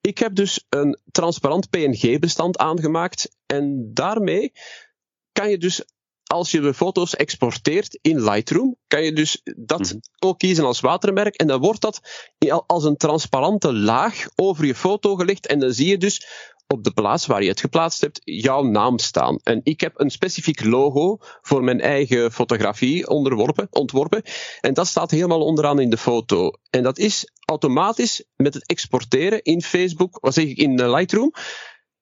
Ik heb dus een transparant PNG-bestand aangemaakt en daarmee kan je dus als je de foto's exporteert in Lightroom, kan je dus dat mhm. ook kiezen als watermerk. En dan wordt dat als een transparante laag over je foto gelegd. En dan zie je dus op de plaats waar je het geplaatst hebt jouw naam staan. En ik heb een specifiek logo voor mijn eigen fotografie ontworpen. En dat staat helemaal onderaan in de foto. En dat is automatisch met het exporteren in Facebook, wat zeg ik, in eh, Lightroom,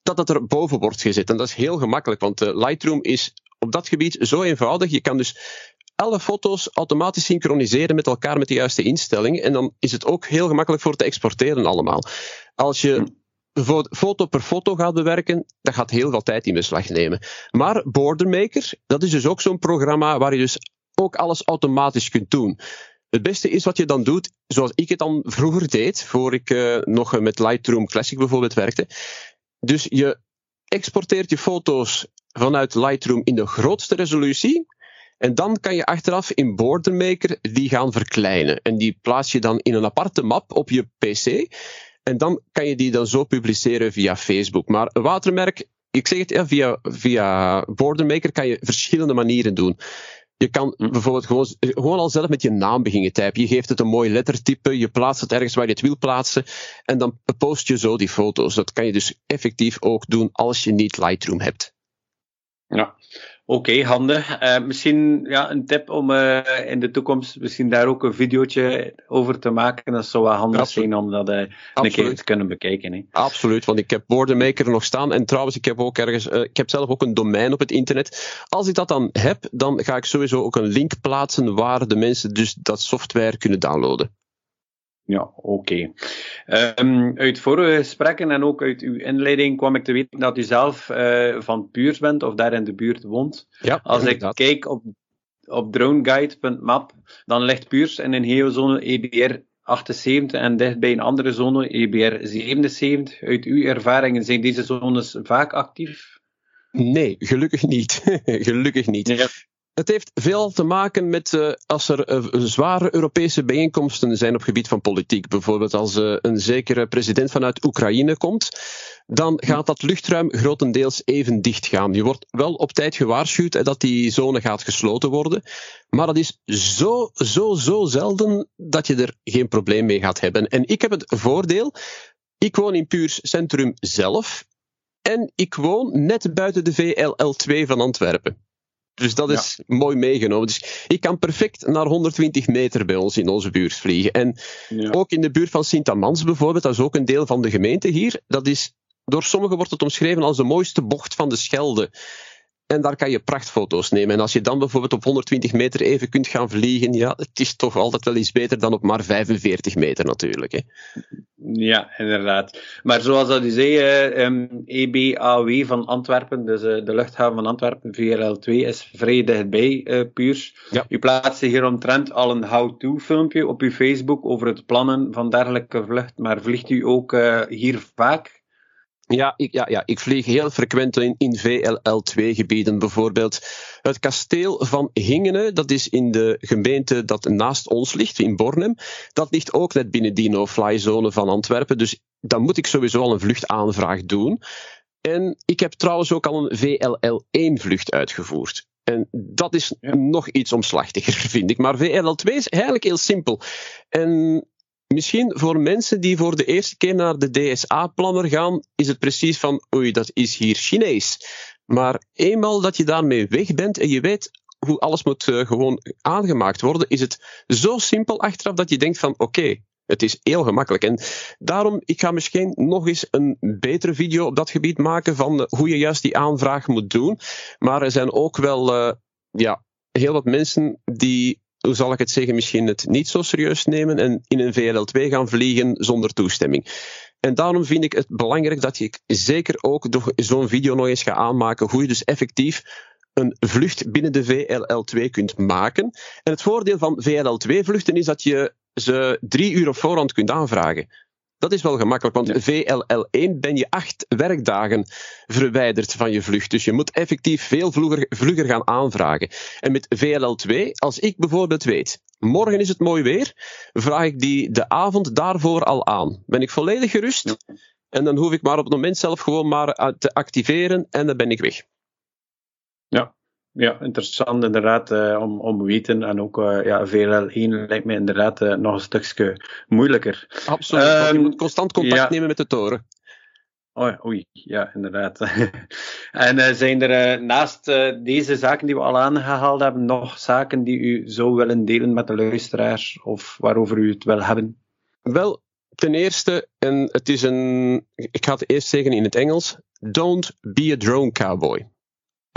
dat dat er boven wordt gezet. En dat is heel gemakkelijk, want eh, Lightroom is op dat gebied zo eenvoudig. Je kan dus alle foto's automatisch synchroniseren met elkaar met de juiste instellingen. En dan is het ook heel gemakkelijk voor te exporteren allemaal. Als je foto per foto gaat bewerken, dat gaat heel veel tijd in beslag nemen. Maar Bordermaker, dat is dus ook zo'n programma waar je dus ook alles automatisch kunt doen. Het beste is wat je dan doet, zoals ik het dan vroeger deed, voor ik uh, nog met Lightroom Classic bijvoorbeeld werkte. Dus je exporteert je foto's vanuit Lightroom in de grootste resolutie. En dan kan je achteraf in Bordermaker die gaan verkleinen. En die plaats je dan in een aparte map op je PC. En dan kan je die dan zo publiceren via Facebook. Maar een watermerk, ik zeg het, ja, via, via Bordermaker kan je verschillende manieren doen. Je kan hm. bijvoorbeeld gewoon, gewoon al zelf met je naam beginnen typen. Je geeft het een mooi lettertype, je plaatst het ergens waar je het wil plaatsen en dan post je zo die foto's. Dat kan je dus effectief ook doen als je niet Lightroom hebt. Ja, oké, handig. Uh, misschien ja, een tip om uh, in de toekomst misschien daar ook een videootje over te maken. Dat zou wel handig zijn om dat uh, een keer te kunnen bekijken. Hè. Absoluut, want ik heb Bordermaker nog staan. En trouwens, ik heb ook ergens, ik heb zelf ook een domein op het internet. Als ik dat dan heb, dan ga ik sowieso ook een link plaatsen waar de mensen dus dat software kunnen downloaden. Ja, oké. Okay. Um, uit vorige gesprekken en ook uit uw inleiding kwam ik te weten dat u zelf uh, van Puurs bent of daar in de buurt woont. Ja, Als ik kijk op, op droneguide.map, dan ligt Puurs in een geozone EBR 78 en dicht bij een andere zone EBR 77. Uit uw ervaringen zijn deze zones vaak actief? Nee, gelukkig niet. gelukkig niet. Ja. Het heeft veel te maken met uh, als er uh, zware Europese bijeenkomsten zijn op gebied van politiek. Bijvoorbeeld als uh, een zekere president vanuit Oekraïne komt, dan gaat dat luchtruim grotendeels even dicht gaan. Je wordt wel op tijd gewaarschuwd dat die zone gaat gesloten worden. Maar dat is zo, zo, zo zelden dat je er geen probleem mee gaat hebben. En ik heb het voordeel, ik woon in Puurs Centrum zelf. En ik woon net buiten de VLL2 van Antwerpen. Dus dat is mooi meegenomen. Dus ik kan perfect naar 120 meter bij ons in onze buurt vliegen. En ook in de buurt van Sint-Amans bijvoorbeeld, dat is ook een deel van de gemeente hier. Dat is, door sommigen wordt het omschreven als de mooiste bocht van de Schelde. En daar kan je prachtfoto's nemen. En als je dan bijvoorbeeld op 120 meter even kunt gaan vliegen, ja, het is toch altijd wel iets beter dan op maar 45 meter natuurlijk. Hè. Ja, inderdaad. Maar zoals dat u zei, EBAW eh, van Antwerpen, dus uh, de luchthaven van Antwerpen, VRL2, is vrij dichtbij, uh, Puurs. Ja. U plaatste hier omtrent al een how-to filmpje op uw Facebook over het plannen van dergelijke vlucht, maar vliegt u ook hier vaak? Ja ik, ja, ja, ik vlieg heel frequent in, in VLL2-gebieden. Bijvoorbeeld het kasteel van Hingenen, dat is in de gemeente dat naast ons ligt, in Bornem. Dat ligt ook net binnen die no-fly-zone van Antwerpen. Dus dan moet ik sowieso al een vluchtaanvraag doen. En ik heb trouwens ook al een VLL1-vlucht uitgevoerd. En dat is nog iets omslachtiger, vind ik. Maar VLL2 is eigenlijk heel simpel. En misschien voor mensen die voor de eerste keer naar de DSA-planner gaan, is het precies van, oei, dat is hier Chinees. Maar eenmaal dat je daarmee weg bent en je weet hoe alles moet uh, gewoon aangemaakt worden, is het zo simpel achteraf dat je denkt van, oké, het is heel gemakkelijk. En daarom, ik ga misschien nog eens een betere video op dat gebied maken van hoe je juist die aanvraag moet doen. Maar er zijn ook wel uh, ja, heel wat mensen die, hoe zal ik het zeggen, misschien het niet zo serieus nemen en in een VLL2 gaan vliegen zonder toestemming. En daarom vind ik het belangrijk dat je zeker ook zo'n video nog eens gaat aanmaken, hoe je dus effectief een vlucht binnen de VLL2 kunt maken. En het voordeel van VLL2-vluchten is dat je ze drie uur op voorhand kunt aanvragen. Dat is wel gemakkelijk, want VLL1 ben je acht werkdagen verwijderd van je vlucht. Dus je moet effectief veel vlugger, vlugger gaan aanvragen. En met VLL2, als ik bijvoorbeeld weet, morgen is het mooi weer, vraag ik die de avond daarvoor al aan. Ben ik volledig gerust? En dan hoef ik maar op het moment zelf gewoon maar te activeren en dan ben ik weg. Ja, ja, interessant inderdaad uh, om, om weten. En ook uh, ja, VLL1 lijkt me inderdaad uh, nog een stukje moeilijker. Absoluut, je ehm, moet constant contact ja. nemen met de toren. Oh, oei, ja, inderdaad. en zijn er naast deze zaken die we al aangehaald hebben, nog zaken die u zou willen delen met de luisteraars of waarover u het wil hebben? Wel, ten eerste, en het is een, ik ga het eerst zeggen in het Engels, don't be a drone cowboy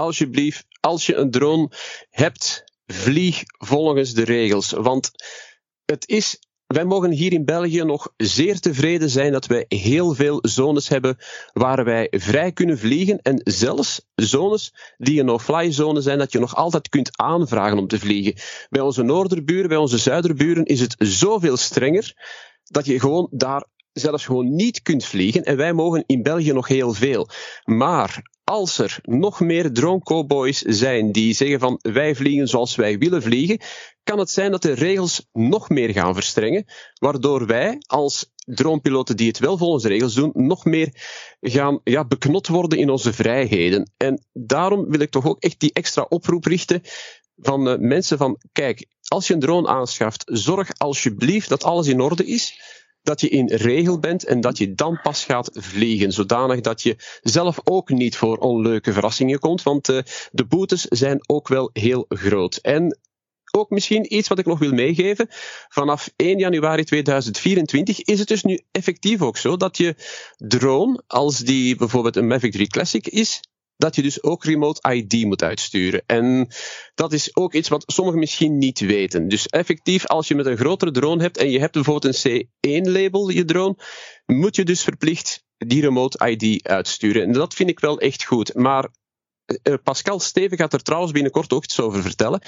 alsjeblieft, als je een drone hebt, vlieg volgens de regels. Want het is wij mogen hier in België nog zeer tevreden zijn dat wij heel veel zones hebben waar wij vrij kunnen vliegen. En zelfs zones die een no-fly zone zijn, dat je nog altijd kunt aanvragen om te vliegen. Bij onze noorderburen, bij onze zuiderburen is het zoveel strenger dat je gewoon daar zelfs gewoon niet kunt vliegen. En wij mogen in België nog heel veel. Maar als er nog meer drone cowboys zijn die zeggen van wij vliegen zoals wij willen vliegen, kan het zijn dat de regels nog meer gaan verstrengen, waardoor wij als dronepiloten die het wel volgens de regels doen, nog meer gaan ja, beknot worden in onze vrijheden. En daarom wil ik toch ook echt die extra oproep richten van uh, mensen van kijk, als je een drone aanschaft, zorg alsjeblieft dat alles in orde is dat je in regel bent en dat je dan pas gaat vliegen. Zodanig dat je zelf ook niet voor onleuke verrassingen komt, want uh, de boetes zijn ook wel heel groot. En ook misschien iets wat ik nog wil meegeven. Vanaf 1 januari 2024 is het dus nu effectief ook zo dat je drone, als die bijvoorbeeld een Mavic 3 Classic is, dat je dus ook remote ID moet uitsturen. En dat is ook iets wat sommigen misschien niet weten. Dus effectief, als je met een grotere drone hebt en je hebt bijvoorbeeld een C1-label, je drone, moet je dus verplicht die remote ID uitsturen. En dat vind ik wel echt goed. Maar uh, Pascal Steven gaat er trouwens binnenkort ook iets over vertellen.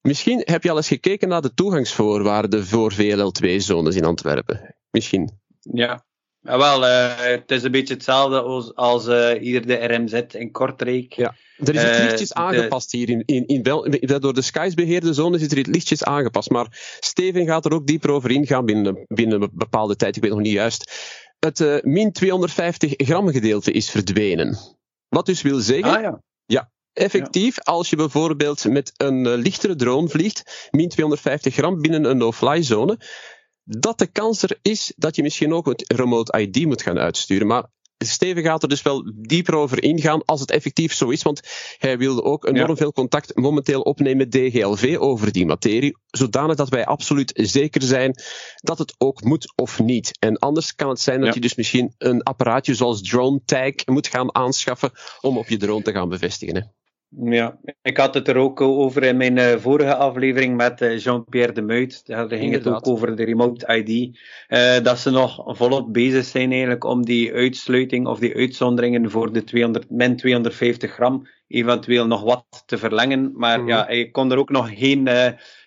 Misschien heb je al eens gekeken naar de toegangsvoorwaarden voor VLL2-zones in Antwerpen. Misschien. Ja, ja, wel, uh, het is een beetje hetzelfde als, als uh, hier de RMZ in Kortrijk. Ja. Er is het uh, lichtjes aangepast hier. In, in, in Bel door de Skies beheerde zone is er het lichtjes aangepast. Maar Steven gaat er ook dieper over ingaan binnen, binnen een bepaalde tijd. Ik weet nog niet juist. Het min 250 gram gedeelte is verdwenen. Wat dus wil zeggen. Ah, ja. ja. Effectief, als je bijvoorbeeld met een lichtere drone vliegt, min 250 gram binnen een no-fly zone, dat de kans er is dat je misschien ook het remote ID moet gaan uitsturen. Maar Steven gaat er dus wel dieper over ingaan als het effectief zo is, want hij wilde ook enorm ja. veel contact momenteel opnemen met DGLV over die materie, zodanig dat wij absoluut zeker zijn dat het ook moet of niet. En anders kan het zijn dat ja. je dus misschien een apparaatje zoals Drone Tag moet gaan aanschaffen om op je drone te gaan bevestigen. Hè. Ja, ik had het er ook over in mijn uh, vorige aflevering met uh, Jean-Pierre de Muit. Daar ging Inderdaad. het ook over de remote ID. Uh, dat ze nog volop bezig zijn eigenlijk om die uitsluiting of die uitzonderingen voor de 200, min 250 gram eventueel nog wat te verlengen. Maar mm. ja, ik kon er ook nog geen,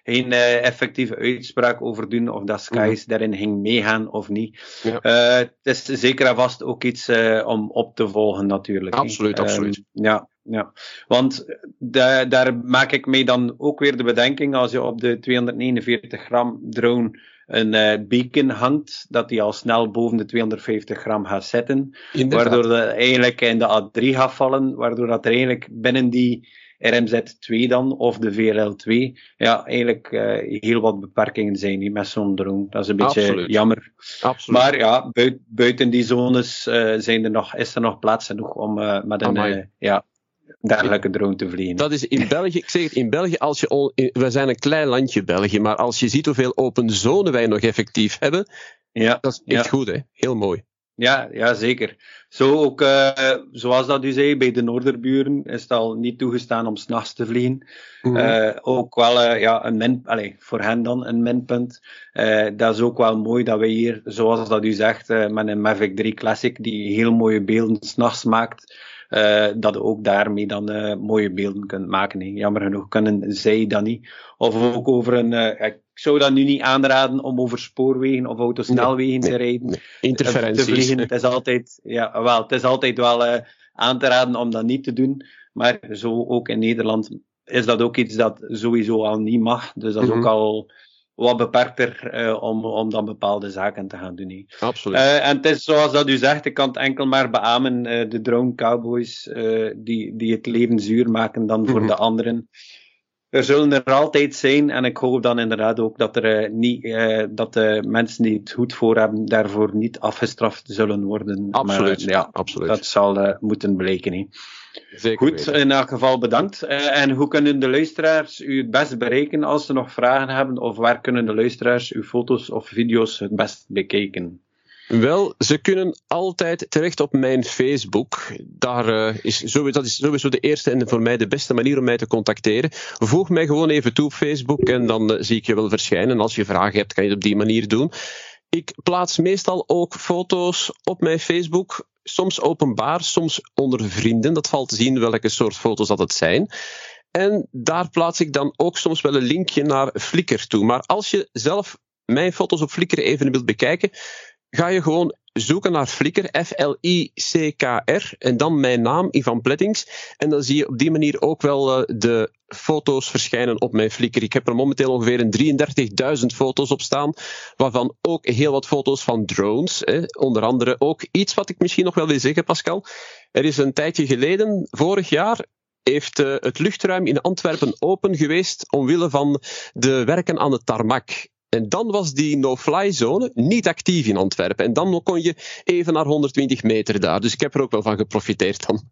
geen effectieve uitspraak over doen of dat Skies mm. daarin ging meegaan of niet. Ja. het is zeker en vast ook iets om op te volgen natuurlijk. Absoluut, absoluut. ja. Ja, want daar, daar maak ik mee dan ook weer de bedenking als je op de 249 gram drone een uh, beacon hangt, dat die al snel boven de 250 gram gaat zitten. Inderdaad. Waardoor dat eigenlijk in de A3 gaat vallen, waardoor dat er eigenlijk binnen die RMZ2 dan, of de VLL2, ja, eigenlijk uh, heel wat beperkingen zijn die met zo'n drone. Dat is een beetje Absoluut. jammer. Absoluut. Maar ja, buiten, die zones uh, zijn er nog, is er nog plaats genoeg om met een ja, dergelijke drone te vliegen. Dat is in België, ik zeg het, in België, als je we zijn een klein landje België, maar als je ziet hoeveel open zone wij nog effectief hebben, ja, dat is echt ja. goed, hè? Heel mooi. Ja, ja, zeker. Zo ook, uh, zoals dat u zei, bij de Noorderburen is het al niet toegestaan om s'nachts te vliegen. Mm -hmm. uh, ook wel uh, ja, een min, allez, voor hen dan een minpunt. dat is ook wel mooi dat we hier, zoals dat u zegt, met een Mavic 3 Classic, die heel mooie beelden s'nachts maakt, dat je ook daarmee dan mooie beelden kunt maken. Hè. Jammer genoeg kunnen zij dat niet. Of ook over een, ik zou dat nu niet aanraden om over spoorwegen of autosnelwegen nee, te rijden. Nee, Interferenties. Te vliegen. Het is altijd, ja, wel, het is altijd wel aan te raden om dat niet te doen. Maar zo ook in Nederland is dat ook iets dat sowieso al niet mag. Dus dat is mm -hmm. ook al wat beperkter uh, om, om dan bepaalde zaken te gaan doen. He. Absoluut. Uh, en het is zoals dat u zegt, ik kan het enkel maar beamen, de drone cowboys die, die het leven zuur maken dan voor mm -hmm. de anderen er zullen er altijd zijn, en ik hoop dan inderdaad ook dat, er, uh, niet, uh, dat de mensen die het goed voor hebben, daarvoor niet afgestraft zullen worden. Absoluut. Maar, ja, absoluut. dat zal uh, moeten blijken. He. Zeker goed, weten. in elk geval bedankt. en hoe kunnen de luisteraars u het best bereiken als ze nog vragen hebben? Of waar kunnen de luisteraars uw foto's of video's het best bekijken? Wel, ze kunnen altijd terecht op mijn Facebook. Daar, uh, is sowieso, dat is sowieso de eerste en voor mij de beste manier om mij te contacteren. Voeg mij gewoon even toe op Facebook en dan uh, zie ik je wel verschijnen. Als je vragen hebt, kan je het op die manier doen. Ik plaats meestal ook foto's op mijn Facebook. Soms openbaar, soms onder vrienden. Dat valt te zien welke soort foto's dat het zijn. En daar plaats ik dan ook soms wel een linkje naar Flickr toe. Maar als je zelf mijn foto's op Flickr even wilt bekijken, ga je gewoon zoeken naar Flickr, F-L-I-C-K-R, en dan mijn naam, Ivan Plettings. En dan zie je op die manier ook wel uh, de foto's verschijnen op mijn Flickr. Ik heb er momenteel ongeveer een 33.000 foto's op staan, waarvan ook heel wat foto's van drones. Hè. Onder andere ook iets wat ik misschien nog wel wil zeggen, Pascal. Er is een tijdje geleden, vorig jaar, heeft uh, het luchtruim in Antwerpen open geweest omwille van de werken aan de tarmac. En dan was die no-fly zone niet actief in Antwerpen. En dan kon je even naar 120 meter daar. Dus ik heb er ook wel van geprofiteerd dan.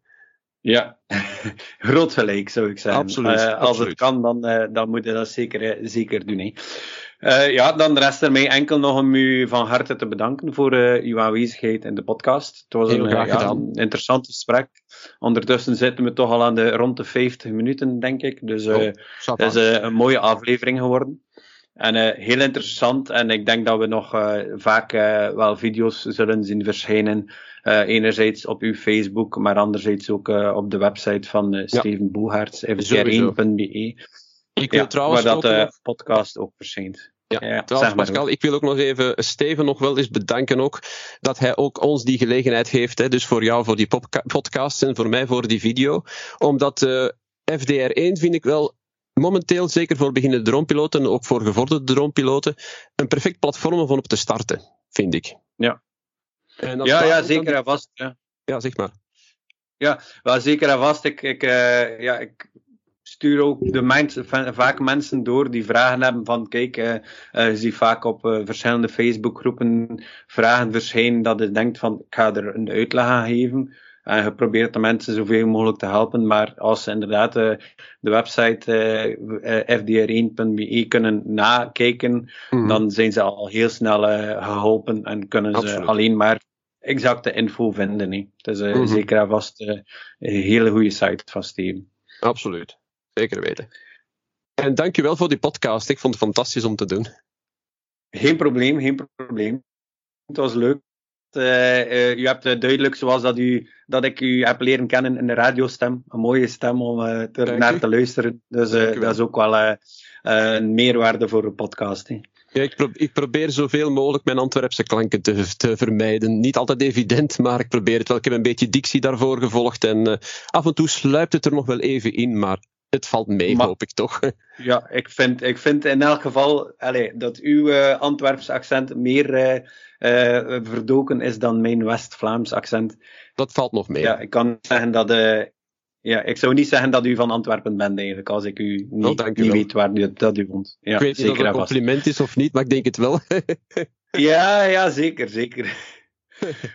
Ja, groot gelijk zou ik zeggen. Absoluut. Uh, als absoluut. het kan, dan, uh, dan moet je dat zeker, uh, zeker doen. Hè. ja, dan rest er mij enkel nog om u van harte te bedanken voor uw aanwezigheid in de podcast. Het was Heel een, graag ja, een interessant gesprek. Ondertussen zitten we toch al aan de rond de 50 minuten, denk ik. Dus Oh, het is een mooie aflevering geworden. En uh, heel interessant. En ik denk dat we nog uh, vaak uh, wel video's zullen zien verschijnen. enerzijds op uw Facebook, maar anderzijds ook op de website van ja. Steven Boehaerts, fdr1.be. Ik wil ja, trouwens waar dat de podcast ook verschijnt. Ja, ja trouwens Pascal, ik wil ook nog even Steven nog wel eens bedanken ook, dat hij ook ons die gelegenheid geeft, hè, dus voor jou voor die podcast en voor mij voor die video. Omdat FDR1 vind ik wel momenteel, zeker voor beginnende droompiloten en ook voor gevorderde droompiloten, een perfect platform om op te starten, vind ik. Ja, en ja, ja zeker en vast. Ja. ja, zeg maar. Ja, wel zeker en vast. Ik, ik, uh, ja, ik stuur ook de vaak mensen door die vragen hebben van kijk, uh, uh, je ziet vaak op verschillende Facebookgroepen vragen verschijnen dat je denkt van ik ga er een uitleg aan geven. En je probeert de mensen zoveel mogelijk te helpen, maar als ze inderdaad uh, de website uh, fdr1.be kunnen nakijken, mm -hmm. dan zijn ze al heel snel uh, geholpen en kunnen ze Absoluut. alleen maar exacte info vinden. He. Het is mm -hmm. zeker en vast een hele goede site van Steven. Absoluut, zeker weten. En dankjewel voor die podcast. Ik vond het fantastisch om te doen. Geen probleem, geen probleem. Het was leuk. Uh, uh, u hebt duidelijk, zoals dat, u, dat ik u heb leren kennen, een radiostem. Een mooie stem om er naar te luisteren. Dus dat is ook wel een meerwaarde voor een podcast. Hè. Ja, ik, pro ik, probeer zoveel mogelijk mijn Antwerpse klanken te, te, vermijden. Niet altijd evident, maar ik probeer het wel. Ik heb een beetje dictie daarvoor gevolgd en af en toe sluipt het er nog wel even in, maar het valt mee, maar, hoop ik toch. Ja, ik vind, ik vind in elk geval allez, dat uw uh, Antwerps accent meer uh, uh, verdoken is dan mijn West-Vlaams accent. Dat valt nog mee. Ja, ik kan zeggen dat ja, ik zou niet zeggen dat u van Antwerpen bent eigenlijk, als ik u niet, Oh, dank u niet wel. weet waar u, dat u woont. Ja, ik weet niet zeker of het en een vast. compliment is of niet, maar ik denk het wel. Ja, ja, zeker, zeker.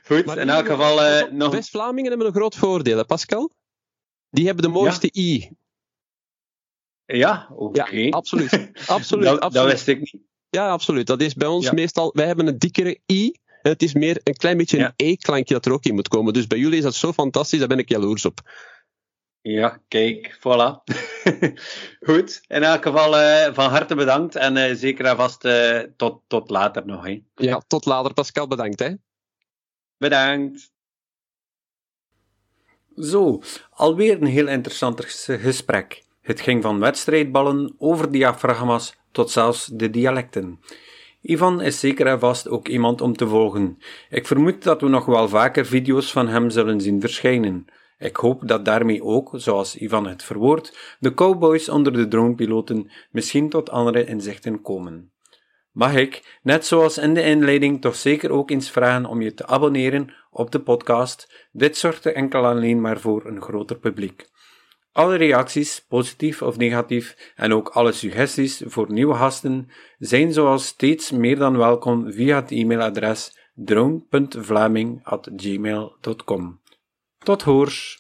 Goed, Maar in elk geval eh, nog... West-Vlamingen hebben een groot voordeel, hè, Pascal? Die hebben de mooiste i. Ja, oké. Ja, absoluut. Absoluut, dat, absoluut. dat wist ik niet. Ja, absoluut. Dat is bij ons Ja. meestal... Wij hebben een dikkere i. En het is meer een klein beetje een Ja. e-klankje dat er ook in moet komen. Dus bij jullie is dat zo fantastisch, daar ben ik jaloers op. Ja, kijk, voilà. Goed, in elk geval eh, van harte bedankt en eh, zeker en vast eh, tot, tot later nog. Hè. Ja, tot later, Pascal. Bedankt. Hè. Bedankt. Zo, alweer een heel interessant ges- gesprek. Het ging van wedstrijdballen over diafragma's tot zelfs de dialecten. Ivan is zeker en vast ook iemand om te volgen. Ik vermoed dat we nog wel vaker video's van hem zullen zien verschijnen. Ik hoop dat daarmee ook, zoals Ivan het verwoordt, de cowboys onder de dronepiloten misschien tot andere inzichten komen. Mag ik, net zoals in de inleiding, toch zeker ook eens vragen om je te abonneren op de podcast? Dit zorgt er enkel alleen maar voor een groter publiek. Alle reacties, positief of negatief, en ook alle suggesties voor nieuwe gasten zijn zoals steeds meer dan welkom via het e-mailadres drone.vlaming.gmail.com. Tot hoors!